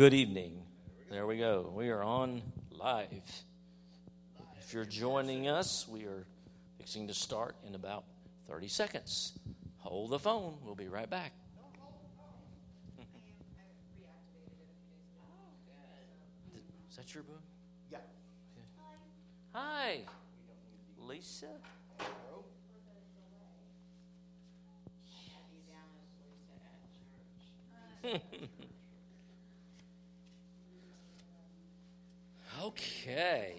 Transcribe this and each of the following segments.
Good evening. There we go. We are on live. If you're joining us, we are fixing to start in about 30 seconds. Hold the phone. We'll be right back. Is that your book? Yeah. Hi, Lisa. okay.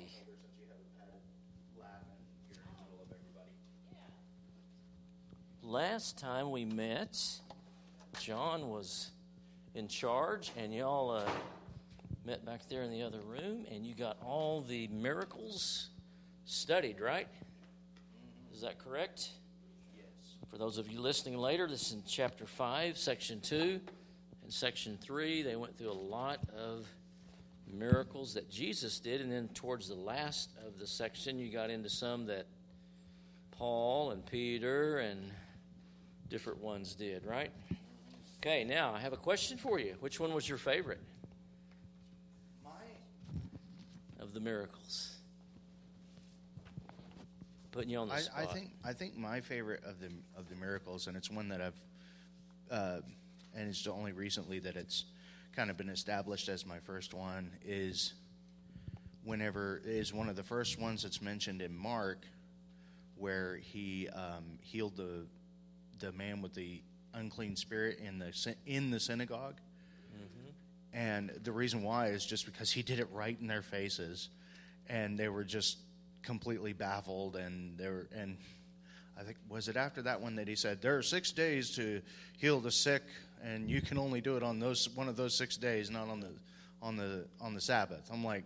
Last time we met, John was in charge, and y'all uh, met back there in the other room, and you got all the miracles studied, right? Is that correct? Yes. For those of you listening later, this is in chapter 5, section 2. and section 3, they went through a lot of miracles that Jesus did, and then towards the last of the section, you got into some that Paul and Peter and different ones did, right? Okay, now I have a question for you. Which one was your favorite My of the miracles? Putting you on the I, spot. I think I think my favorite of the of the miracles, and it's one that I've, uh, and it's only recently that it's kind of been established as my first one is whenever is one of the first ones that's mentioned in Mark, where he um, healed the the man with the unclean spirit in the in the synagogue. And the reason why is just because he did it right in their faces, and they were just completely baffled. And they were, and I think was it after that one that he said there are six days to heal the sick, and you can only do it on those one of those six days, not on the on the on the Sabbath. I'm like,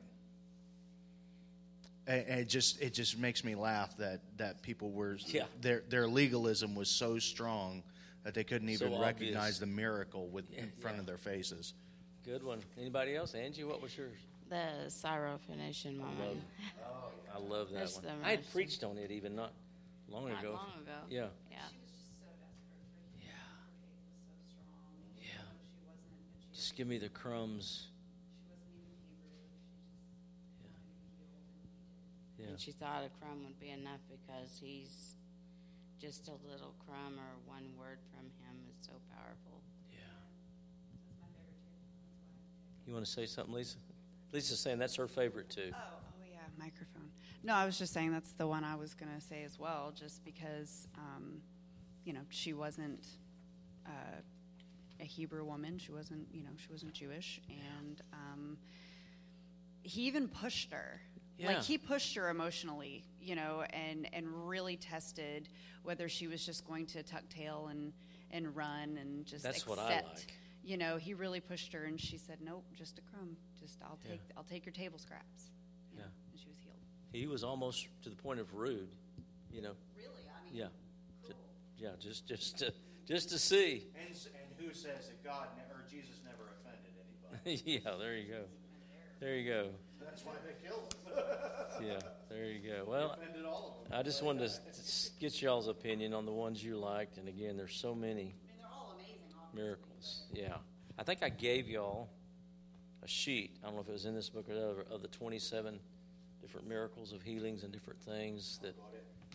it, it just it just makes me laugh that that people were Yeah. their their legalism was so strong that they couldn't even obvious. recognize the miracle with in front yeah. of their faces. Good one. Anybody else? Angie, what was yours? The Syrophoenician love- woman. I love that That's one. I had preached on it even not long Not ago. long ago. Yeah. Yeah. Yeah. Just give me the crumbs. Yeah. And she thought a crumb would be enough because he's just a little crumb or one word from him is so powerful. Yeah. You want to say something, Lisa? Lisa's saying that's her favorite too. Oh, oh yeah, microphone. No, I was just saying that's the one I was going to say as well, just because, um, you know, she wasn't uh, a Hebrew woman. She wasn't, you know, she wasn't Jewish, and um, he even pushed her. Yeah. Like he pushed her emotionally, you know, and and really tested whether she was just going to tuck tail and and run and just That's accept. what I like. You know, he really pushed her, and she said, "Nope, just a crumb. Just I'll Yeah. take I'll take your table scraps." You know, Yeah. and she was healed. He was almost to the point of rude, you know. Really, I mean, Yeah. Ju- Yeah, just just to just to see. And, and who says that God ne- or Jesus never offended anybody? yeah, there you go. There you go. That's why they killed him. Yeah, there you go. Well, offended all of them. I just wanted to get y'all's opinion on the ones you liked, and again, there's so many I mean, they're all amazing. obviously, miracles. Yeah, I think I gave y'all a sheet. I don't know if it was in this book or the other of the 27 different miracles of healings and different things that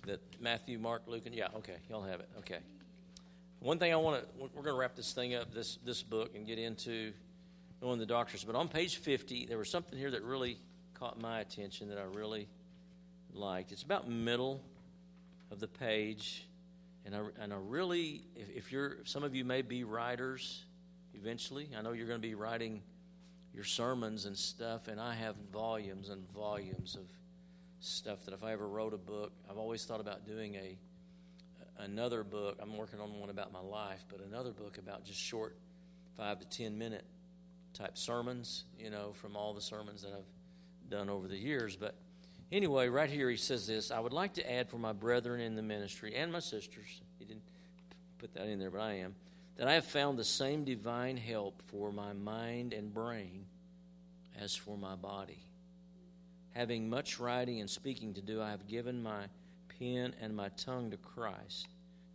that Matthew, Mark, Luke, and yeah, okay, y'all have it. Okay. One thing I want to we're going to wrap this thing up this this book and get into knowing the doctors. But on page 50, there was something here that really caught my attention that I really liked. It's about middle of the page, and I and I really, if, if you're some of you may be writers eventually. I know you're going to be writing your sermons and stuff, and I have volumes and volumes of stuff that if I ever wrote a book, I've always thought about doing a another book. I'm working on one about my life, but another book about just short five to ten minute type sermons, you know, from all the sermons that I've done over the years. But anyway, right here he says this I would like to add for my brethren in the ministry and my sisters, he didn't put that in there, but I am, that I have found the same divine help for my mind and brain as for my body. Having much writing and speaking to do, I have given my pen and my tongue to Christ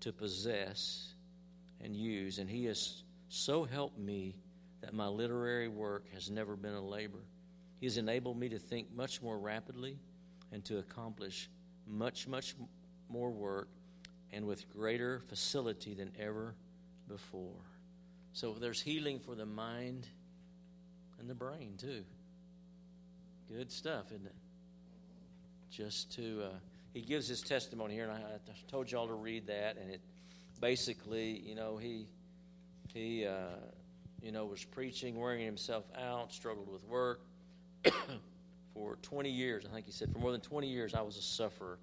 to possess and use, and he has so helped me that my literary work has never been a labor. He has enabled me to think much more rapidly and to accomplish much, much more work and with greater facility than ever before. So there's healing for the mind and the brain, too. Good stuff, isn't it? Just to, uh, he gives his testimony here, and I, I told y'all to read that, and it basically, you know, he, he, uh, you know, was preaching, wearing himself out, struggled with work. for 20 years, I think he said, for more than 20 years, I was a sufferer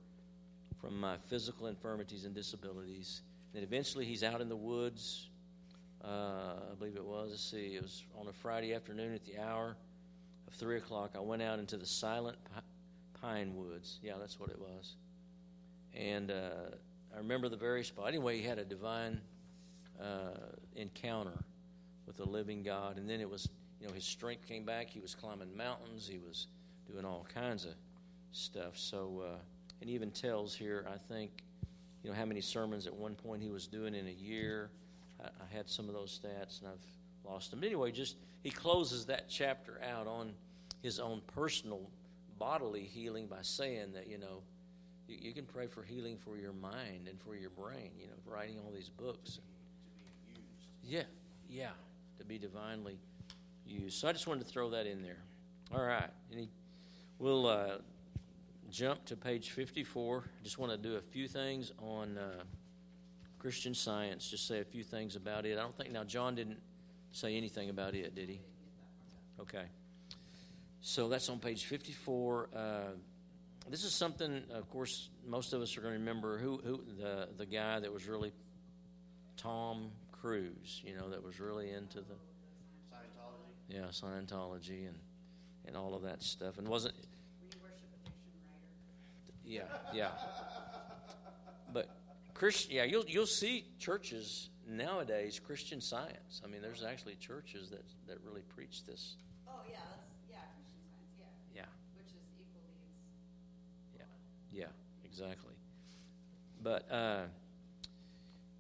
from my physical infirmities and disabilities. And eventually, he's out in the woods. Uh, I believe it was. Let's see. It was on a Friday afternoon at the hour of three o'clock. I went out into the silent pine woods. Yeah, that's what it was. And uh, I remember the very spot. Anyway, he had a divine uh, encounter with the living God, and then it was, you know, his strength came back. He was climbing mountains. He was doing all kinds of stuff. So, uh, and he even tells here, I think, you know, how many sermons at one point he was doing in a year. I, I had some of those stats, and I've lost them. Anyway, just he closes that chapter out on his own personal bodily healing by saying that, you know, you, you can pray for healing for your mind and for your brain, you know, writing all these books. Yeah, yeah, to be divinely used. So I just wanted to throw that in there. All right. Any, we'll uh, jump to page 54. I just want to do a few things on uh, Christian science, just say a few things about it. I don't think, now, John didn't say anything about it, did he? Okay. So that's on page 54. Uh, this is something, of course, most of us are going to remember who, who the, the guy that was really Tom Cruise, you know, that was really into the Scientology. yeah Scientology and and all of that stuff, and wasn't yeah yeah. But Christian, yeah, you'll you'll see churches nowadays Christian Science. I mean, there's actually churches that that really preach this. Oh yeah, that's yeah, Christian Science, yeah. Yeah. Which is equally as Yeah, exactly. But uh,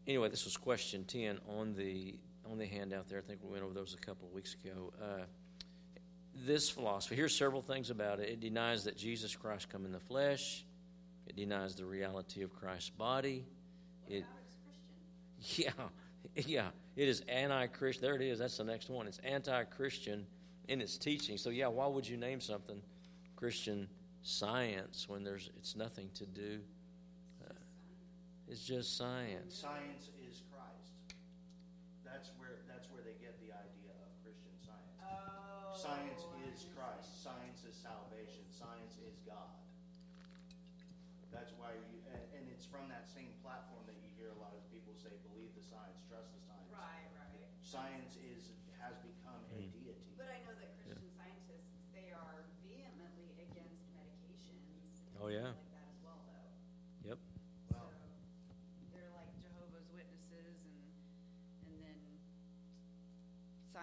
anyway, this was question ten on the on the handout there. I think we went over those a couple of weeks ago. Uh, this philosophy, here's several things about it. It denies that Jesus Christ come in the flesh. It denies the reality of Christ's body. It, yeah, yeah, it is anti-Christian. There it is. That's the next one. It's anti-Christian in its teaching. So yeah, why would you name something Christian science when there's it's nothing to do? Uh, it's just science. Science is Christ. That's where that's where they get the idea of Christian science. Oh, Science is Christ. Science is salvation. Science is God. That's why you, and, and it's from that same platform that you hear a lot of people say, believe the science, trust the science. Right, right. Science is has become a Mm. deity. But I know that Christian scientists, they are vehemently against medications and Oh, yeah. things like that as well, though. Yep. Well, So they're like Jehovah's Witnesses, and and then science.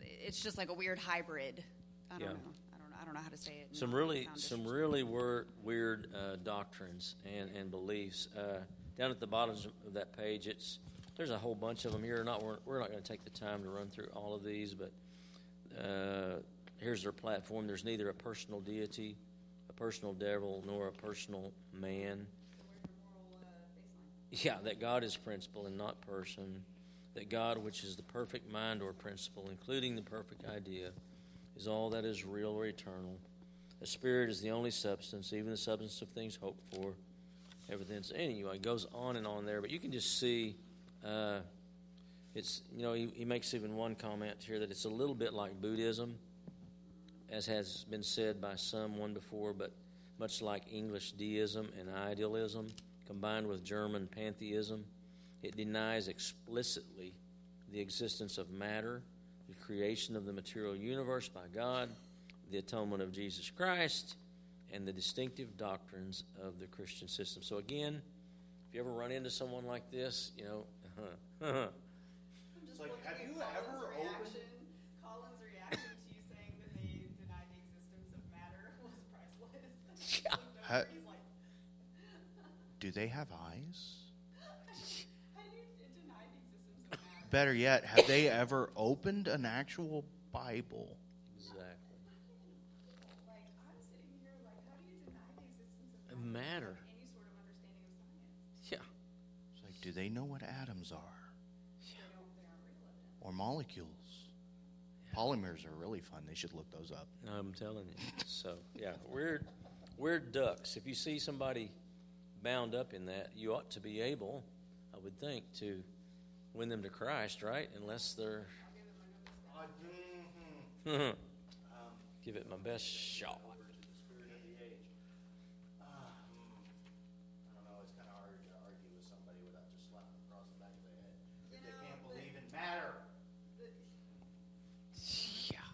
It's just like a weird hybrid. I don't Yeah. know. I don't know. I don't know how to say it. some really some really wor- weird uh, doctrines and, and beliefs uh, down at the bottom of that page it's there's a whole bunch of them here not we're, we're not going to take the time to run through all of these but uh, here's their platform there's neither a personal deity a personal devil nor a personal man yeah that god is principle and not person that god which is the perfect mind or principle including the perfect idea is all that is real or eternal. A Spirit is the only substance, even the substance of things hoped for. Everything's anyway. It goes on and on there, but you can just see. Uh, it's you know he, he makes even one comment here that it's a little bit like Buddhism, as has been said by someone before, but much like English deism and idealism combined with German pantheism, it denies explicitly the existence of matter the creation of the material universe by God, the atonement of Jesus Christ, and the distinctive doctrines of the Christian system. So, again, if you ever run into someone like this, you know, it's like, have you ever opened? Colin's reaction to you saying that they denied the existence of matter was priceless. Yeah. Ha- He's like, Do they have eyes? Better yet, have they ever opened an actual Bible? Exactly. Like, I'm sitting here like, how do you deny the existence of Matter. any sort of understanding of science? Yeah. It's like, do they know what atoms are? They don't, they aren't real evidence. Or molecules? Polymers are really fun. They should look those up. I'm telling you. So yeah, we're we're ducks. If you see somebody bound up in that, you ought to be able, I would think, to win them to Christ, right? Unless they're give it my best shot. I don't know. It's kind of hard to argue with somebody without just slapping across the back of their head. If they can't believe in matter. Yeah.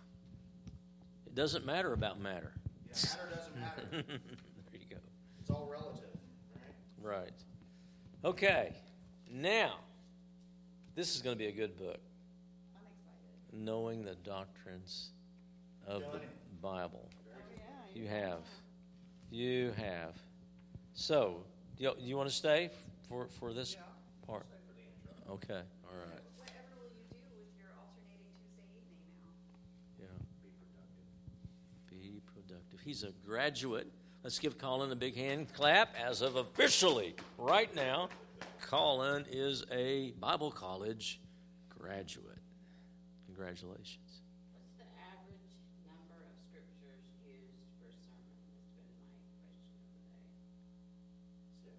It doesn't matter about matter. Yeah, matter doesn't matter. there you go. It's all relative, right? Right. Okay. Now, this is going to be a good book. I'm excited. Knowing the doctrines of the it. Bible. Oh, yeah. You have. You have. So, do you, you want to stay for, for this part? Okay, all right. Whatever will you do with your alternating Tuesday? Yeah. Be productive. Be productive. He's a graduate. Let's give Colin a big hand clap as of officially right now. Colin is a Bible college graduate. Congratulations. What's the average number of scriptures used per sermon? That's been my question of the day. Six.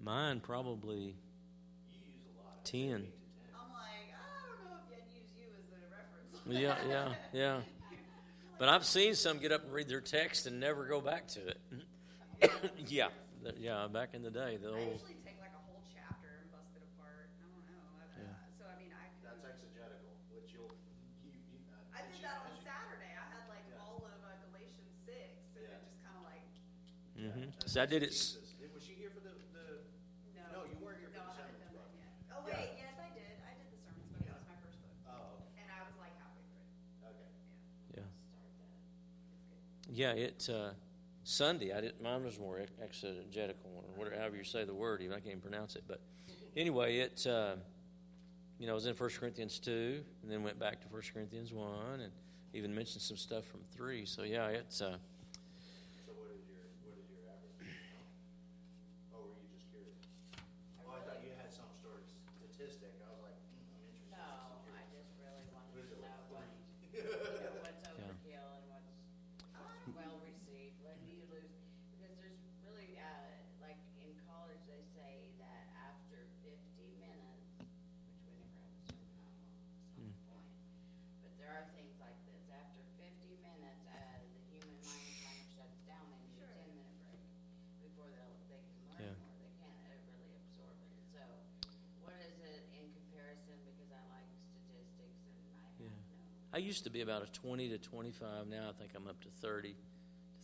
Mine probably 10. I'm like, I don't know if I'd use you as a reference. Yeah, yeah, yeah. But I've seen some get up and read their text and never go back to it. yeah, th- yeah. Back in the day, the I old usually take like a whole chapter and bust it apart. I don't know. I, Yeah. So I mean, I That's exegetical, which you'll. You, you, uh, I as did you- that on as you- Saturday. I had like Yeah. all of uh, Galatians six, and Yeah. then just kind of like Mm-hmm. that's So I did it. s- exegesis. Was she here for the, the no. No, you weren't here for No, the I haven't sermons, done but- that yet. Oh Yeah. wait, yes, I did. I did the sermons book. That was my first book, Oh, okay. and I was like halfway through it. Okay. Yeah, Start that. It's good. yeah. It uh, Sunday. I didn't. Mine was more exegetical, or whatever, however you say the word. Even I can't even pronounce it. But anyway, it. Uh, you know, I was in 1 Corinthians two, and then went back to 1 Corinthians one, and even mentioned some stuff from three. So yeah, it's. Uh, So what is your, what is your average? Oh, were you just curious? Oh, I thought you had some sort of statistic. I was like, hmm, I'm interested. No, I just really wanted What is to it, know like what, 40? you know, what's overkill and what's well received. When do you lose? Because there's really, uh, like in college, they say that after 50 minutes, which we never have a sermon on some point, but there are things like this. After 50 minutes, uh, the human mind kind of shuts down. They need a 10 minute break before they'll, they can learn Yeah. more. They can't uh, really absorb it. So, what is it in comparison? Because I like statistics and I have Yeah. no. I used to be about a 20 to 25. Now I think I'm up to 30 to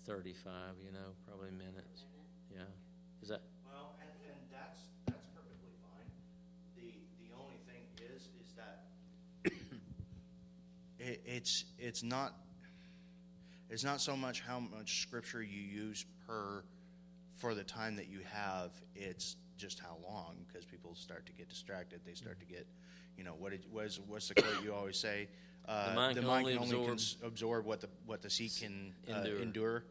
35, you know, probably minutes. Yeah. Is that, Well, and, and that's, that's perfectly fine. The, the only thing is, is that it, it's, it's not, it's not so much how much scripture you use per, for the time that you have, it's just how long, because people start to get distracted, they start to get, you know, what did, what's, what's the quote you always say? Uh, The mind can only absorb- cons- absorb what the, what the sea can uh, Endure. endure.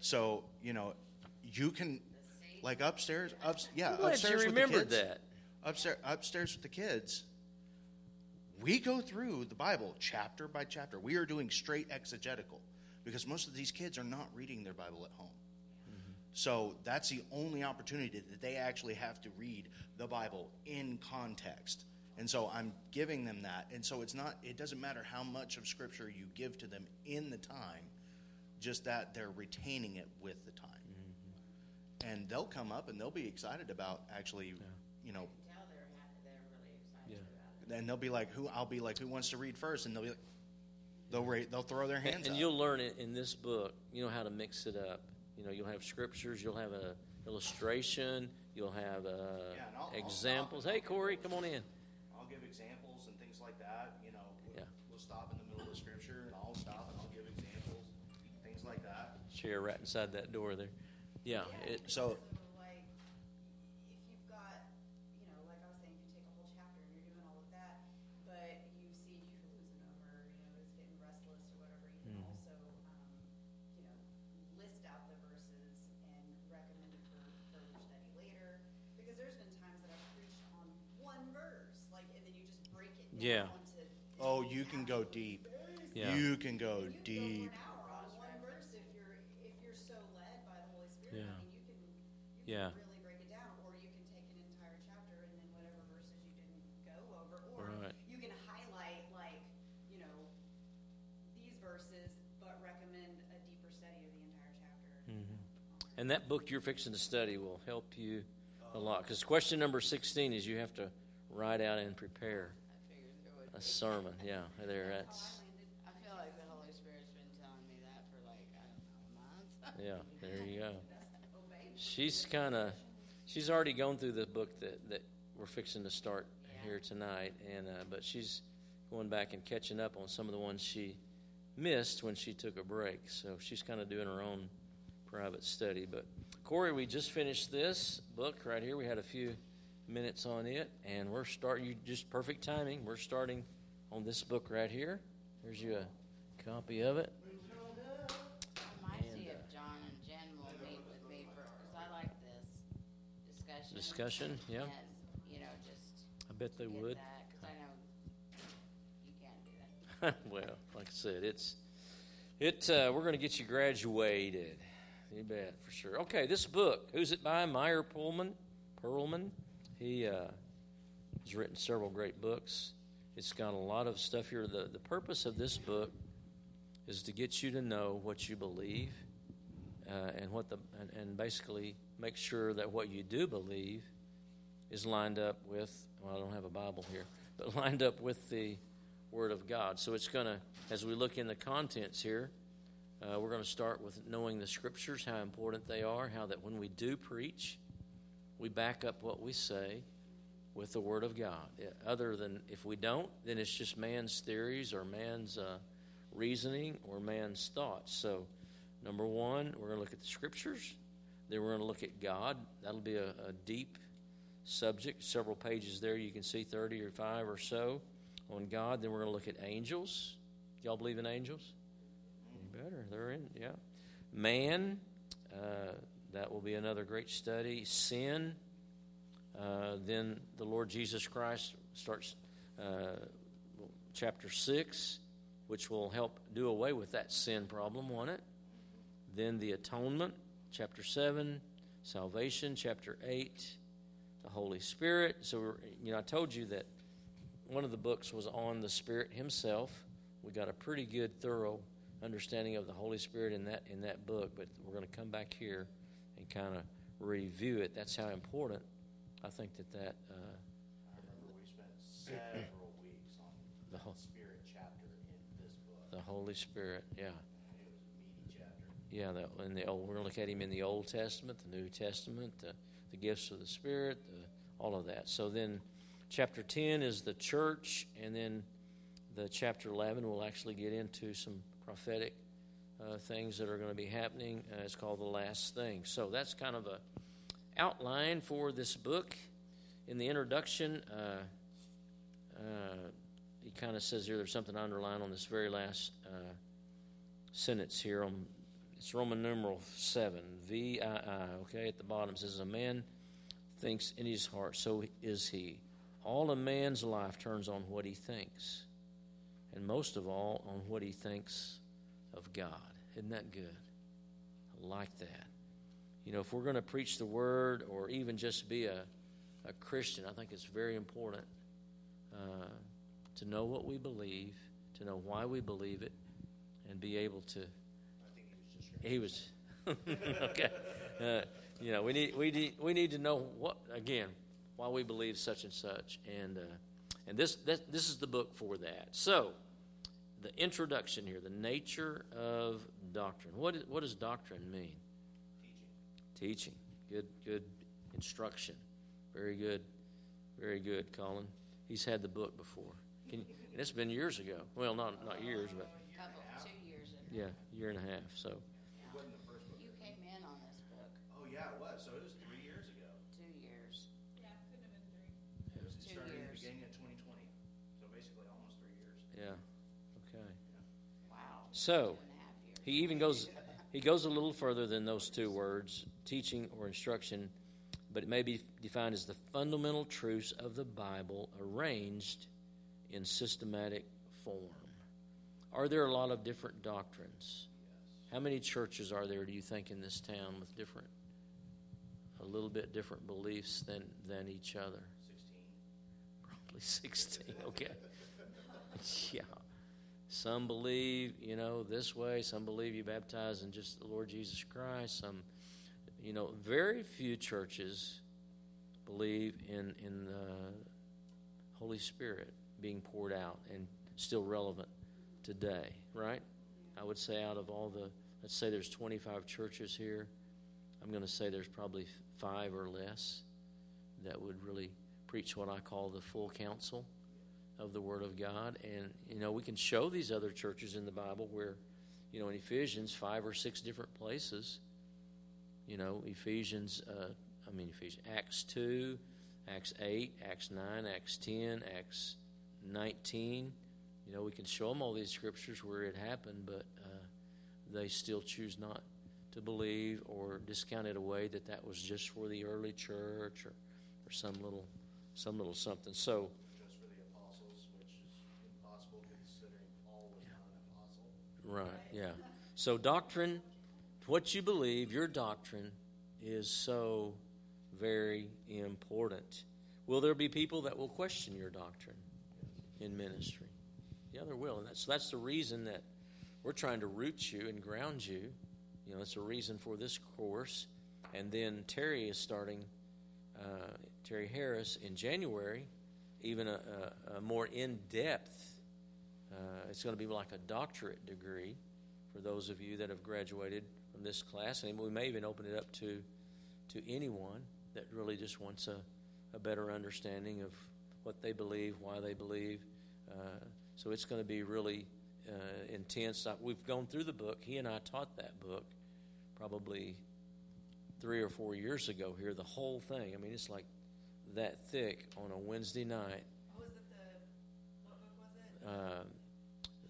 So, you know, you can, like upstairs, up, yeah, upstairs you with the remembered kids. that. Upstairs, upstairs with the kids. We go through the Bible chapter by chapter. We are doing straight exegetical because most of these kids are not reading their Bible at home. So that's the only opportunity that they actually have to read the Bible in context. And so I'm giving them that. And so it's not, it doesn't matter how much of Scripture you give to them in the time, just that they're retaining it with the time. And they'll come up and they'll be excited about actually, you know, Tell they're happy, they're really excited Yeah. about it. and they'll be like, "Who?" I'll be like, "Who wants to read first? And they'll be like, they'll rate, they'll throw their hands And, and up. you'll learn it in this book. You know how to mix it up. You know, you'll have scriptures, you'll have a illustration, you'll have uh, Yeah, I'll- I'll examples. stop Hey, Corey, come on in. in the middle of scripture and I'll stop and I'll give examples, things like that. Chair right inside that door there. Yeah. so. Like, if you've got, you know, like I was saying, you take a whole chapter and you're doing all of that, but you see Jehu over, you know, it's getting restless or whatever, you can hmm. also, um, you know, list out the verses and recommend it for further study later. Because there's been times that I've preached on one verse, like, and then you just break it. Yeah you can go deep. You can go deep. I mean you can you can really break it down. Or you can take an entire chapter and then whatever verses you didn't go over, or you can highlight like you know these verses, but recommend a deeper study of the entire chapter. Mm-hmm. And that book you're fixing to study will help you a lot. Because question number 16 is you have to write out and prepare I figured it would. A sermon. Yeah, there. That's I feel like the Holy Spirit's been telling me that for like I don't know months. yeah. There you go. She's kind of she's already gone through the book that that we're fixing to start here tonight, and uh, but she's going back and catching up on some of the ones she missed when she took a break. So she's kind of doing her own private study. But Corey, we just finished this book right here. We had a few minutes on it, and we're starting. You just perfect timing. We're starting on this book right here. Here's you a copy of it. I see if John and Jen will meet with me for, because I like this discussion. Discussion, yeah. And, you know, just I bet they get would. that, I know you can't do that. well, like I said, it's it. Uh, we're going to get you graduated. You bet for sure. Okay, this book. Who's it by? Myer Pullman. Pearlman. He uh, has written several great books. It's got a lot of stuff here. The the purpose of this book is to get you to know what you believe, uh, and what the and, and basically make sure that what you do believe is lined up with. Well, I don't have a Bible here, but lined up with the Word of God. So it's going to, as we look in the contents here, uh, we're going to start with knowing the Scriptures, how important they are, how that when we do preach, we back up what we say with the Word of God. Other than if we don't, then it's just man's theories or man's uh, reasoning or man's thoughts. So, number one, we're going to look at the Scriptures. Then we're going to look at God. That'll be a, a deep subject, several pages there. You can see 30 or 5 or so on God. Then we're going to look at angels. Y'all believe in angels? Better. They're in, yeah. Man, uh, that will be another great study. Sin. Uh, then the Lord Jesus Christ starts uh, chapter 6, which will help do away with that sin problem, won't it? Then the atonement, chapter 7, salvation, chapter 8, the Holy Spirit. So, you know, I told you that one of the books was on the Spirit Himself. We got a pretty good, thorough understanding of the Holy Spirit in that in that book. But we're going to come back here and kind of review it. That's how important I think that that uh, I remember we spent several weeks on the whole, spirit chapter in this book. the Holy Spirit. Yeah, It was a meaty chapter. yeah. The, in the old, we're going to look at Him in the Old Testament, the New Testament, the, the gifts of the Spirit, the, all of that. So then, chapter ten is the church, and then the chapter 11 will actually get into some prophetic uh, things that are going to be happening. Uh, it's called the last thing. So that's kind of a outline for this book. In the introduction, uh, uh, he kind of says here there's something underlined on this very last uh, sentence here. On, it's Roman numeral 7, V I I, okay, at the bottom. Says, A man thinks in his heart, so is he. All a man's life turns on what he thinks and most of all on what he thinks of God. Isn't that good? I like that. You know, if we're going to preach the word or even just be a, a Christian, I think it's very important uh, to know what we believe, to know why we believe it, and be able to. I think he was just. He was okay. Uh, you know, we need we need we need to know what again why we believe such and such, and uh, and this, this this is the book for that. So, the introduction here, the nature of doctrine. What is, what does doctrine mean? Teaching. Teaching. Good good instruction. Very good, very good, Colin. He's had the book before. Can you, and it's been years ago. Well, not not years, but Couple, two years in. yeah, year and a half. So. It wasn't the first book. You came in on this book Oh, yeah, it was. So it was three years ago. two years. Yeah, it couldn't have been three. It, was, it Two started in the years. beginning of 2020. So basically almost three years. Yeah. Okay. Wow. So he even goes he goes a little further than those two words, teaching or instruction, but it may be defined as the fundamental truths of the Bible arranged in systematic form. Are there a lot of different doctrines? How many churches are there, do you think, in this town with different, a little bit different beliefs than, than each other? 16. Probably 16, okay. yeah. Some believe, you know, this way. Some believe you baptize in just the Lord Jesus Christ. Some, you know, very few churches believe in, in the Holy Spirit being poured out and still relevant today, right? I would say out of all the, let's say there's 25 churches here, I'm going to say there's probably five or less that would really preach what I call the full counsel of the Word of God. And, you know, we can show these other churches in the Bible where, you know, in Ephesians, five or six different places, you know, Ephesians, uh, I mean, Ephesians, Acts 2, Acts 8, Acts 9, Acts 10, Acts 19. You know, we can show them all these scriptures where it happened, but uh, they still choose not to believe or discount it away that that was just for the early church or, or some little some little something. So, Just for the apostles, which is impossible considering Paul was not an apostle. Right, yeah. So, doctrine, what you believe, your doctrine, is so very important. Will there be people that will question your doctrine in ministry? Yeah, there will, and that's that's the reason that we're trying to root you and ground you. You know, it's a reason for this course. And then Terry is starting, uh, Terry Harris, in January, even a, a, a more in depth. Uh, it's going to be like a doctorate degree for those of you that have graduated from this class, and we may even open it up to to anyone that really just wants a, a better understanding of what they believe, why they believe. Uh, so it's going to be really uh, intense. I, we've gone through the book. He and I taught that book probably three or four years ago here, the whole thing. I mean, it's like that thick on a Wednesday night. What was it, the, what book was it? Uh,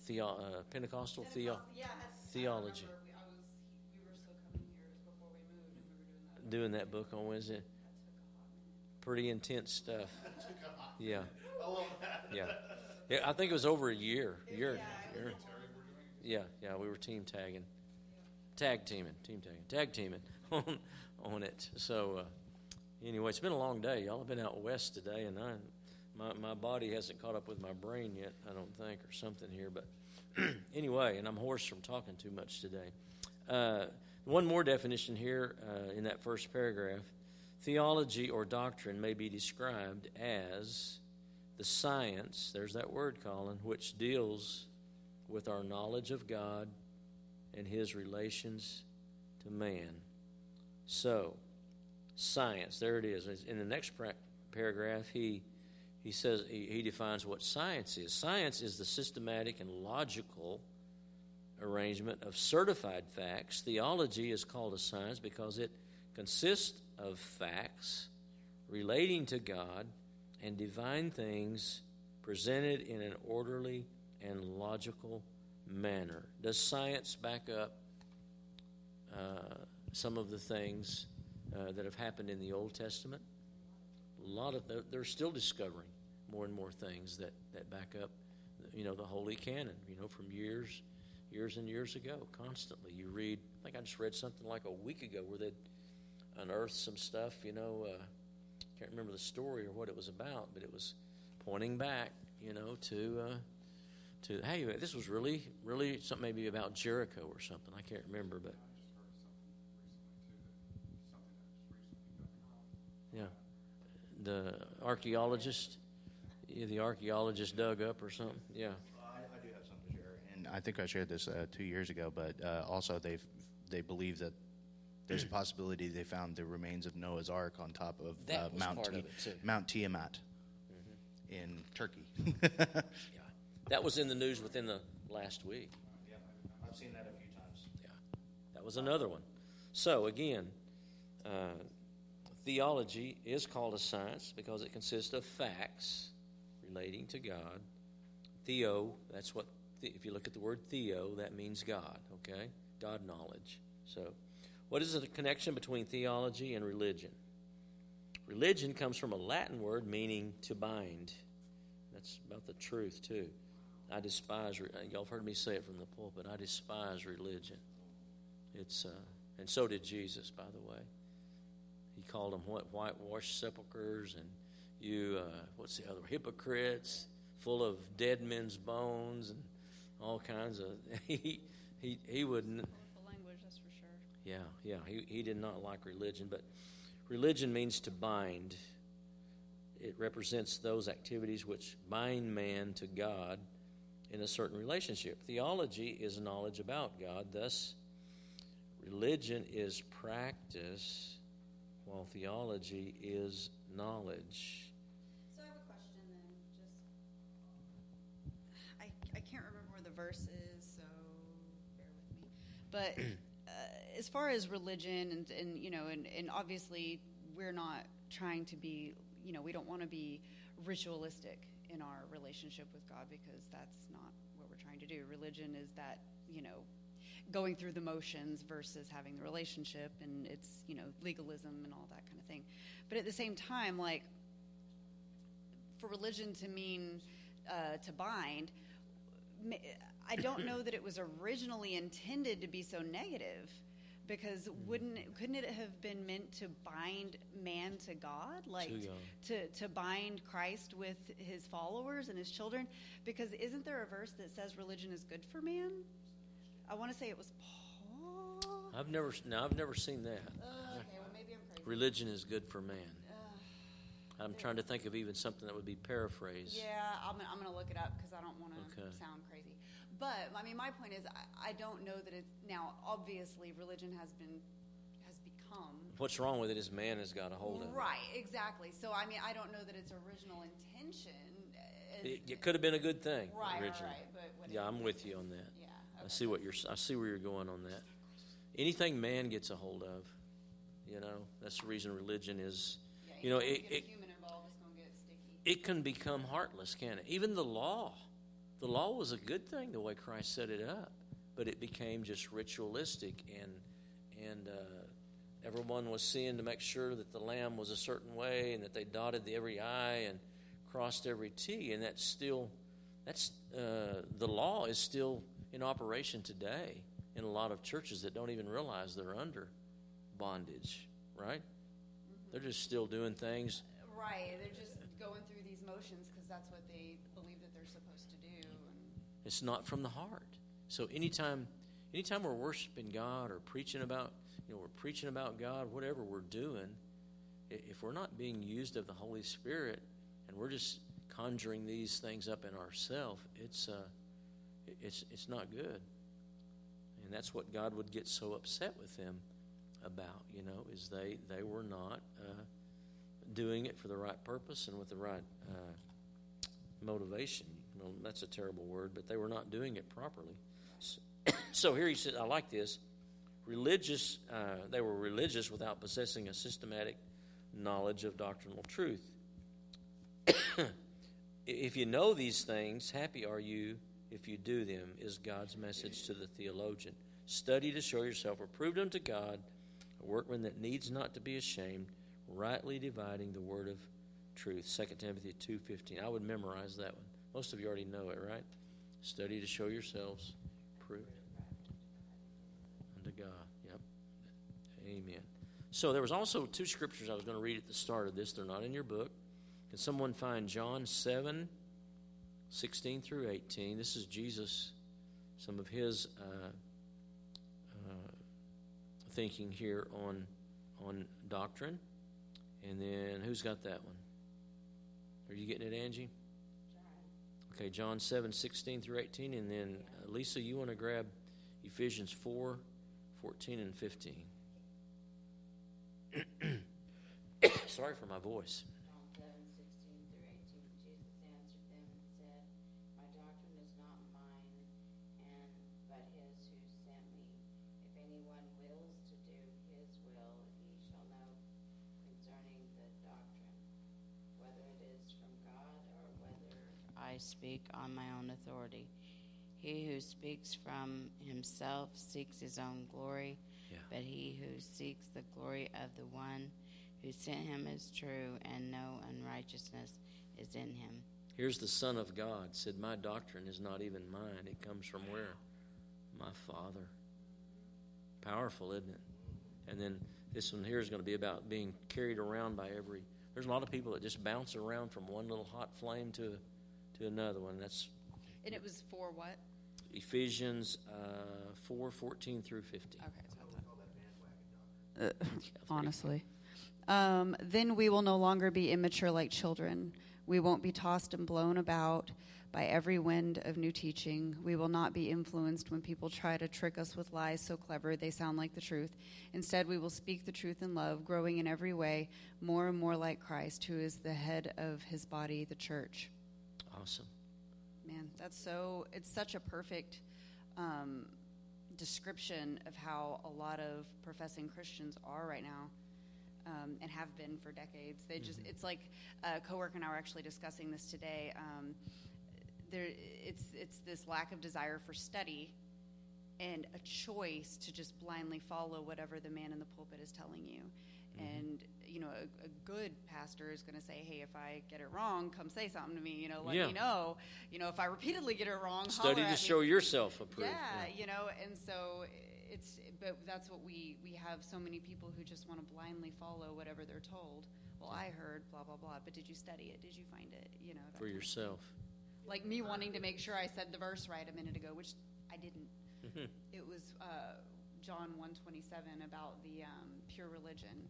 theo, uh, Pentecostal theo, Pentecostal- yeah, I- I theology. We- I was, we were still coming here, it was before we moved, and we were doing that. doing that book on Wednesday. That took a. Pretty intense stuff. Yeah. Yeah. Yeah, I think it was over a year. Year. Yeah, year. Yeah, yeah, we were team tagging, tag teaming, team tagging, tag teaming on on it. So uh, anyway, it's been a long day. Y'all have been out west today, and I, my my body hasn't caught up with my brain yet. I don't think, or something here. But anyway, and I'm hoarse from talking too much today. Uh, one more definition here uh, in that first paragraph: theology or doctrine may be described as the science. There's that word, Colin, which deals with our knowledge of God and his relations to man. So, science, there it is. In the next paragraph, he, he says, he, he defines what science is. Science is the systematic and logical arrangement of certified facts. Theology is called a science because it consists of facts relating to God and divine things presented in an orderly and logical manner. Does science back up uh, some of the things uh, that have happened in the Old Testament? A lot of the, they're still discovering more and more things that, that back up, you know, the Holy Canon. You know, from years, years and years ago, constantly you read. I think I just read something like a week ago where they'd unearthed some stuff. You know, uh, can't remember the story or what it was about, but it was pointing back, you know, to uh, to hey, this was really, really something maybe about Jericho or something. I can't remember, but yeah, the archaeologist, the archaeologist dug up or something. Yeah, I, I do have something to share, and I think I shared this uh, two years ago. But uh, also, they they believe that there's a possibility they found the remains of Noah's Ark on top of uh, Mount part of. Mount Tiamat in Turkey. yeah, that was in the news within the last week. Yeah, I've seen that a few times. Yeah, that was another one. So again, uh, theology is called a science because it consists of facts relating to God. Theo, that's what. If you look at the word theo, that means God. Okay, God knowledge. So, what is the connection between theology and religion? Religion comes from a Latin word meaning to bind. That's about the truth too. I despise. re- Y'all have heard me say it from the pulpit. I despise religion. It's uh, and so did Jesus, by the way. He called them what whitewashed sepulchres and you uh, what's the other hypocrites, full of dead men's bones and all kinds of. He he he wouldn't. Language, that's for sure. Yeah, yeah. He, he did not like religion, but religion means to bind. It represents those activities which bind man to God in a certain relationship. Theology is knowledge about God. Thus, religion is practice, while theology is knowledge. So I have a question then. Just, I, I can't remember where the verse is, so bear with me. But uh, as far as religion and, and you know, and, and obviously we're not trying to be, you know, we don't want to be ritualistic in our relationship with God because that's not what we're trying to do. Religion is that, you know, going through the motions versus having the relationship and it's, you know, legalism and all that kind of thing. But at the same time, like, for religion to mean uh, to bind, I don't know that it was originally intended to be so negative. Because wouldn't it- couldn't it have been meant to bind man to God, like To to bind Christ with his followers and his children? Because isn't there a verse that says religion is good for man? I want to say it was Paul. I've never no, I've never seen that. Uh, okay, well maybe I'm crazy. Religion is good for man. Uh, I'm trying to think of even something that would be paraphrased. Yeah, I'm, I'm going to look it up because I don't want to Okay. sound crazy. But I mean, my point is, I, I don't know that it's now. Obviously, religion has been has become What's wrong with it is man has got a hold of it. right. Exactly. So I mean, I don't know that its original intention. Is, It, it could have been a good thing right, right, originally. right. But Yeah, I'm with you on that. Yeah. I see what you're. I see where you're going on that. Anything man gets a hold of, you know, that's the reason religion is. Yeah, You know, it, it a human involved, it's going to get sticky. It can become heartless, can it? Even the law. The law was a good thing the way Christ set it up, but it became just ritualistic and and uh, everyone was seeing to make sure that the lamb was a certain way and that they dotted the every I and crossed every T, and that's still that's uh, the law is still in operation today in a lot of churches that don't even realize they're under bondage, right? They're just still doing things Right. They're just going through these motions because that's what they believe that they're supposed to do. It's not from the heart. So anytime, anytime we're worshiping God or preaching about, you know, we're preaching about God, whatever we're doing, if we're not being used of the Holy Spirit and we're just conjuring these things up in ourselves, it's uh, it's it's not good. And that's what God would get so upset with them about. You know, is they they were not uh, doing it for the right purpose and with the right. Uh, motivation. Well, that's a terrible word, but they were not doing it properly. So, so here he says, I like this. Religious, uh, they were religious without possessing a systematic knowledge of doctrinal truth. if you know these things, happy are you if you do them, is God's message to the theologian. Study to show yourself approved unto God, a workman that needs not to be ashamed, rightly dividing the word of truth. 2 Timothy 2.15. I would memorize that one. Most of you already know it, right? Study to show yourselves approved unto God. Yep. Amen. So there was also two scriptures I was going to read at the start of this. They're not in your book. Can someone find John 7, 16 through 18? This is Jesus, some of his uh, uh, thinking here on on doctrine. And then who's got that one? Are you getting it, Angie? Okay, John 7, 16 through 18. And then, uh, Lisa, you want to grab Ephesians 4, 14 and 15. Sorry for my voice. I speak on my own authority. He who speaks from himself seeks his own glory, Yeah. but he who seeks the glory of the one who sent him is true, and no unrighteousness is in him. Here's the Son of God said, My doctrine is not even mine. It comes from where? My Father. Powerful, isn't it? And then this one here is going to be about being carried around by every. There's a lot of people that just bounce around from one little hot flame to to another one. That's And it was for what? Ephesians uh, four fourteen through fifteen. Okay, that's what I thought. Uh, honestly. Um, then we will no longer be immature like children. We won't be tossed and blown about by every wind of new teaching. We will not be influenced when people try to trick us with lies so clever they sound like the truth. Instead, we will speak the truth in love, growing in every way more and more like Christ, who is the head of his body, the church. Awesome. Man, that's so, it's such a perfect um, description of how a lot of professing Christians are right now um, and have been for decades. They just, it's like a coworker and I were actually discussing this today. Um, there, it's, it's this lack of desire for study and a choice to just blindly follow whatever the man in the pulpit is telling you. And you know, a, a good pastor is going to say, "Hey, if I get it wrong, come say something to me. You know, let Yeah. me know. You know, if I repeatedly get it wrong, Study to at me." show yourself approved. Yeah, you know, and so it's, but that's what we we have so many people who just want to blindly follow whatever they're told. Well, I heard blah blah blah, but did you study it? Did you find it? You know, for yourself. like me wanting to make sure I said the verse right a minute ago, which I didn't. Mhm. It was uh, John one twenty seven about the um, pure religion,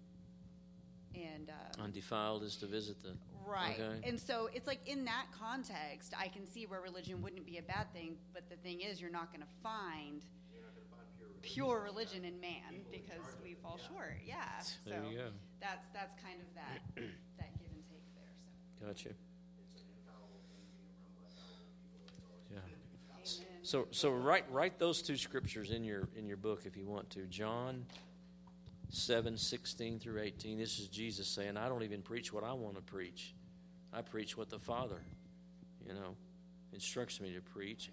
and uh, Undefiled is to visit the. Right. Okay. And so it's like in that context, I can see where religion wouldn't be a bad thing, but the thing is, you're not going to find pure religion in man because we fall short. Yeah. There so you go. that's that's kind of that that give and take there. So Gotcha. Yeah. So so write write those two scriptures in your in your book if you want to. John seven sixteen through eighteen. This is Jesus saying, I don't even preach what I want to preach. I preach what the Father, you know, instructs me to preach.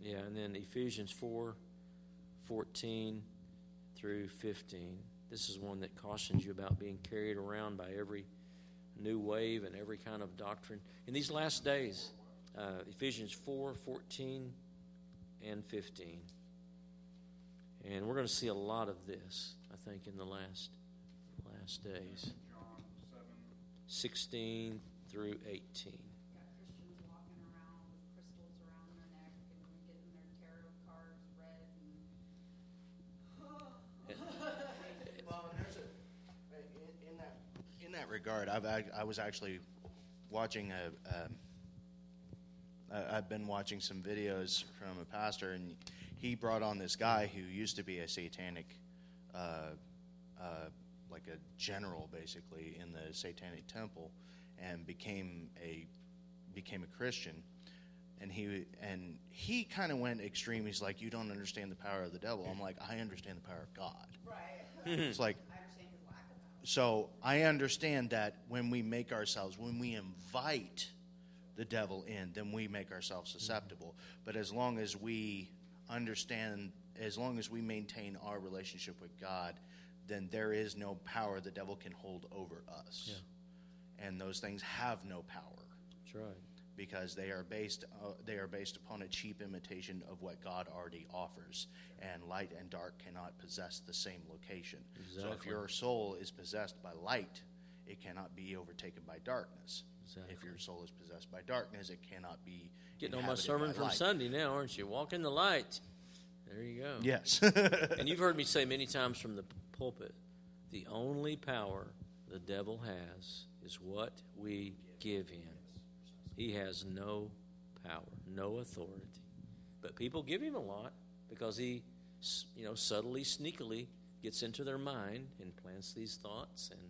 Yeah, and then Ephesians four fourteen through fifteen. This is one that cautions you about being carried around by every new wave and every kind of doctrine. In these last days, uh, Ephesians 4 14 and 15. And we're going to see a lot of this, I think, in the last last days. 16 through 18. got Christians walking around with crystals around their neck and getting their tarot cards read Well, and there's in, in that in that regard, I've ac- I was actually watching a. Um, I- I've been watching some videos from a pastor, and he brought on this guy who used to be a satanic, uh, uh, like a general, basically in the satanic temple, and became a became a Christian. And he and he kind of went extreme. He's like, "You don't understand the power of the devil." I'm like, "I understand the power of God." right. It's like I understand his lack so I understand that when we make ourselves, when we invite the devil in, then we make ourselves susceptible. But as long as we understand, as long as we maintain our relationship with God, then there is no power the devil can hold over us. And those things have no power That's right. because they are based uh, they are based upon a cheap imitation of what God already offers, and light and dark cannot possess the same location. So if your soul is possessed by light, it cannot be overtaken by darkness. If your soul is possessed by darkness, it cannot be Getting on my sermon from light. Sunday now, aren't you? Walk in the light. There you go. Yes. And you've heard me say many times from the pulpit the only power the devil has is what we give him. He has no power, no authority. But people give him a lot because he, you know, subtly, sneakily gets into their mind and plants these thoughts, and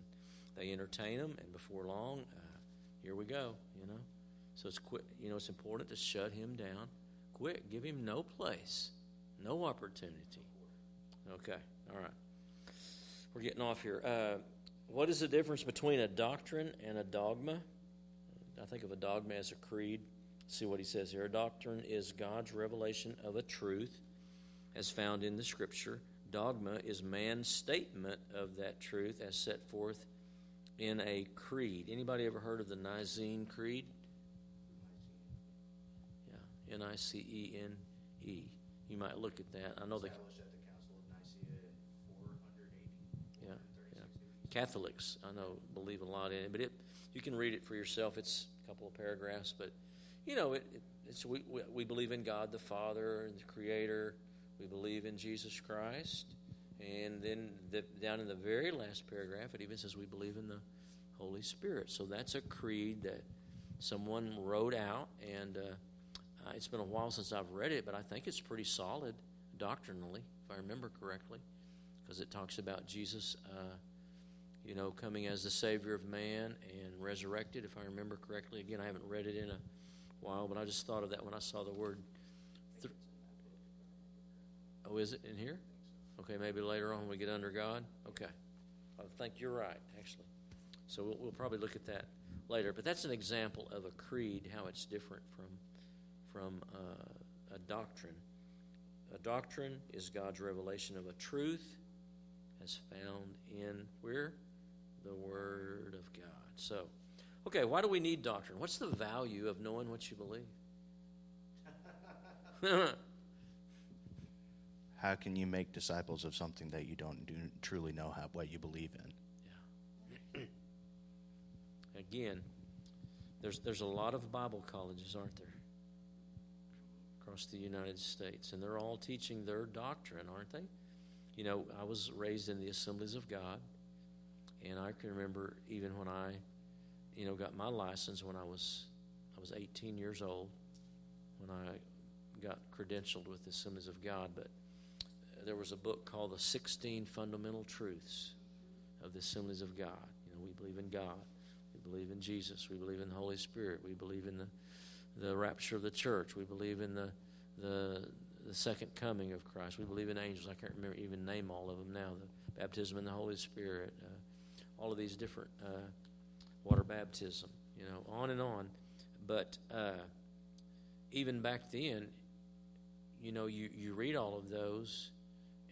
they entertain them, and before long, uh, here we go. You know, so it's quit. You know, it's important to shut him down. Quick, give him no place, no opportunity. Okay, all right. We're getting off here. Uh, what is the difference between a doctrine and a dogma? I think of a dogma as a creed. See what he says here. A doctrine is God's revelation of a truth as found in the Scripture. Dogma is man's statement of that truth as set forth in a creed. Anybody ever heard of the Nicene Creed? N I C E N E. You might look at that. I know the Established at the Council of Nicaea in 480. yeah, yeah. Catholics, I know, believe a lot in it, but it you can read it for yourself. It's a couple of paragraphs, but you know, it, it, it's we, we we believe in God the Father and the Creator. We believe in Jesus Christ, and then the, down in the very last paragraph, it even says we believe in the Holy Spirit. So that's a creed that someone wrote out, and uh, uh, it's been a while since I've read it, but I think it's pretty solid doctrinally, if I remember correctly, because it talks about Jesus, uh, you know, coming as the Savior of man and resurrected, if I remember correctly. Again, I haven't read it in a while, but I just thought of that when I saw the word. Th- oh, is it in here? Okay, maybe later on when we get under God. Okay, I think you're right, actually. So we'll, we'll probably look at that later. But that's an example of a creed, how it's different from from uh, a doctrine. A doctrine is God's revelation of a truth as found in where? The Word of God. So, okay, why do we need doctrine? What's the value of knowing what you believe? How can you make disciples of something that you don't do, truly know how, what you believe in? Again, there's there's a lot of Bible colleges, aren't there? Across the United States, and they're all teaching their doctrine, aren't they? You know, I was raised in the Assemblies of God, and I can remember even when I, you know, got my license when I was I was 18 years old when I got credentialed with the Assemblies of God, but there was a book called The 16 Fundamental Truths of the Assemblies of God. You know, we believe in God. We believe in Jesus. We believe in the Holy Spirit. We believe in the, the rapture of the church. We believe in the, the, the second coming of Christ. We believe in angels. I can't remember even name all of them now. The baptism in the Holy Spirit. Uh, all of these different uh, water baptism. You know, on and on. But uh, even back then, you know, you, you read all of those,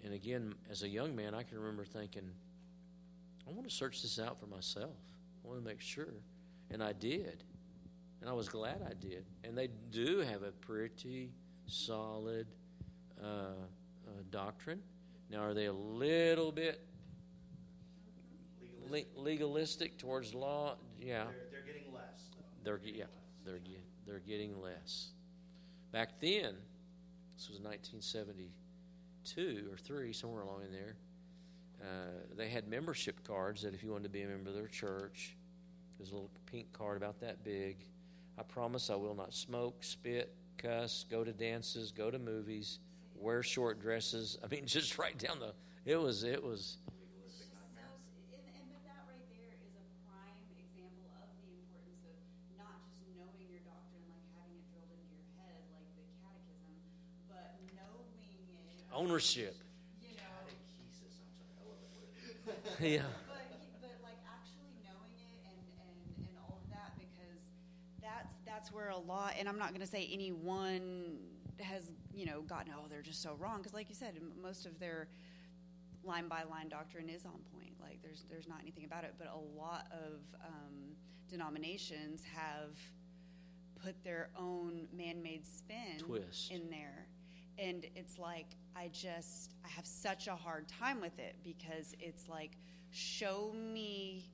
and again, as a young man, I can remember thinking, I want to search this out for myself. I want to make sure. And I did. And I was glad I did. And they do have a pretty solid uh, uh, doctrine. Now, are they a little bit legalistic, legalistic towards law? Yeah. They're, they're getting less, though. They're yeah, they're ge- they're getting less. Back then, this was 1972 or three, somewhere along in there. Uh, they had membership cards that if you wanted to be a member of their church, there's a little pink card about that big. I promise I will not smoke, spit, cuss, go to dances, go to movies, wear short dresses. I mean, just right down the. It was it was. So, and, that's where a lot. And I'm not going to say anyone has you know gotten oh they're just so wrong because like you said most of their line by line doctrine is on point. Like there's there's not anything about it, but a lot of um, denominations have put their own man-made spin Twist. in there, and it's like I just I have such a hard time with it because it's like show me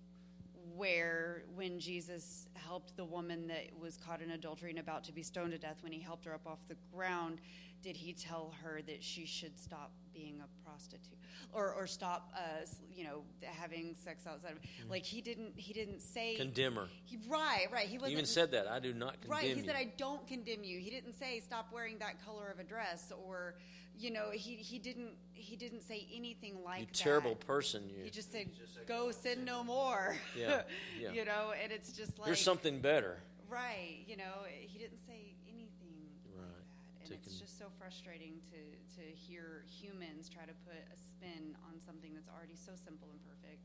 where when Jesus helped the woman that was caught in adultery and about to be stoned to death when he helped her up off the ground did he tell her that she should stop being a prostitute or or stop uh, you know having sex outside of like he didn't he didn't say Condemn her. he, right right he He wasn't even said that. I do not condemn Right, he you. said, "I don't condemn you." He didn't say stop wearing that color of a dress, or you know, he he didn't he didn't say anything like you that. terrible person. You. He just said, "Go sin no more." Yeah, yeah. you know, and it's just like You're something better. right. You know, he didn't say anything Right, like that, and to it's just so frustrating to to hear humans try to put a spin on something that's already so simple and perfect.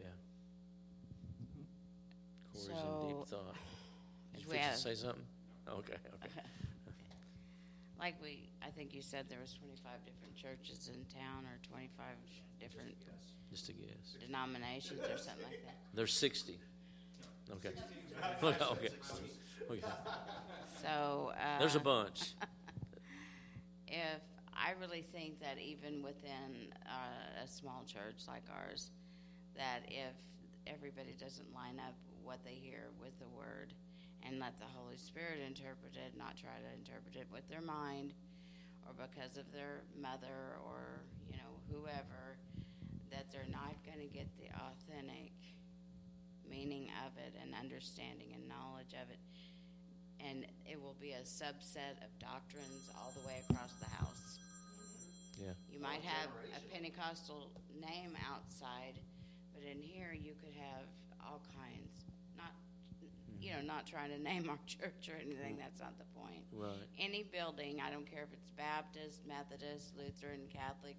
Yeah. Mm-hmm. Corey's in deep thought. Did you we to say something? Okay, okay. Like we, I think you said there was twenty-five different churches in town, or twenty-five different Just a guess. denominations, or something like that. There's 60. Okay. Okay. okay. okay. So uh, There's a bunch. if I really think that even within uh, a small church like ours, that if everybody doesn't line up what they hear with the word and let the Holy Spirit interpret it, not try to interpret it with their mind or because of their mother or you know whoever, that they're not going to get the authentic meaning of it and understanding and knowledge of it and it will be a subset of doctrines all the way across the house. Yeah. You might have a Pentecostal name outside, but in here you could have all kinds. Not, you know, not trying to name our church or anything. That's not the point. Right. Any building, I don't care if it's Baptist, Methodist, Lutheran, Catholic,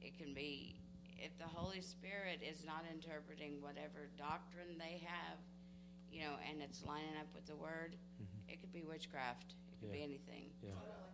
it can be. If the Holy Spirit is not interpreting whatever doctrine they have, you know, and it's lining up with the Word, mm-hmm. it could be witchcraft. It could be anything. Yeah. Sort of like all the Yeah.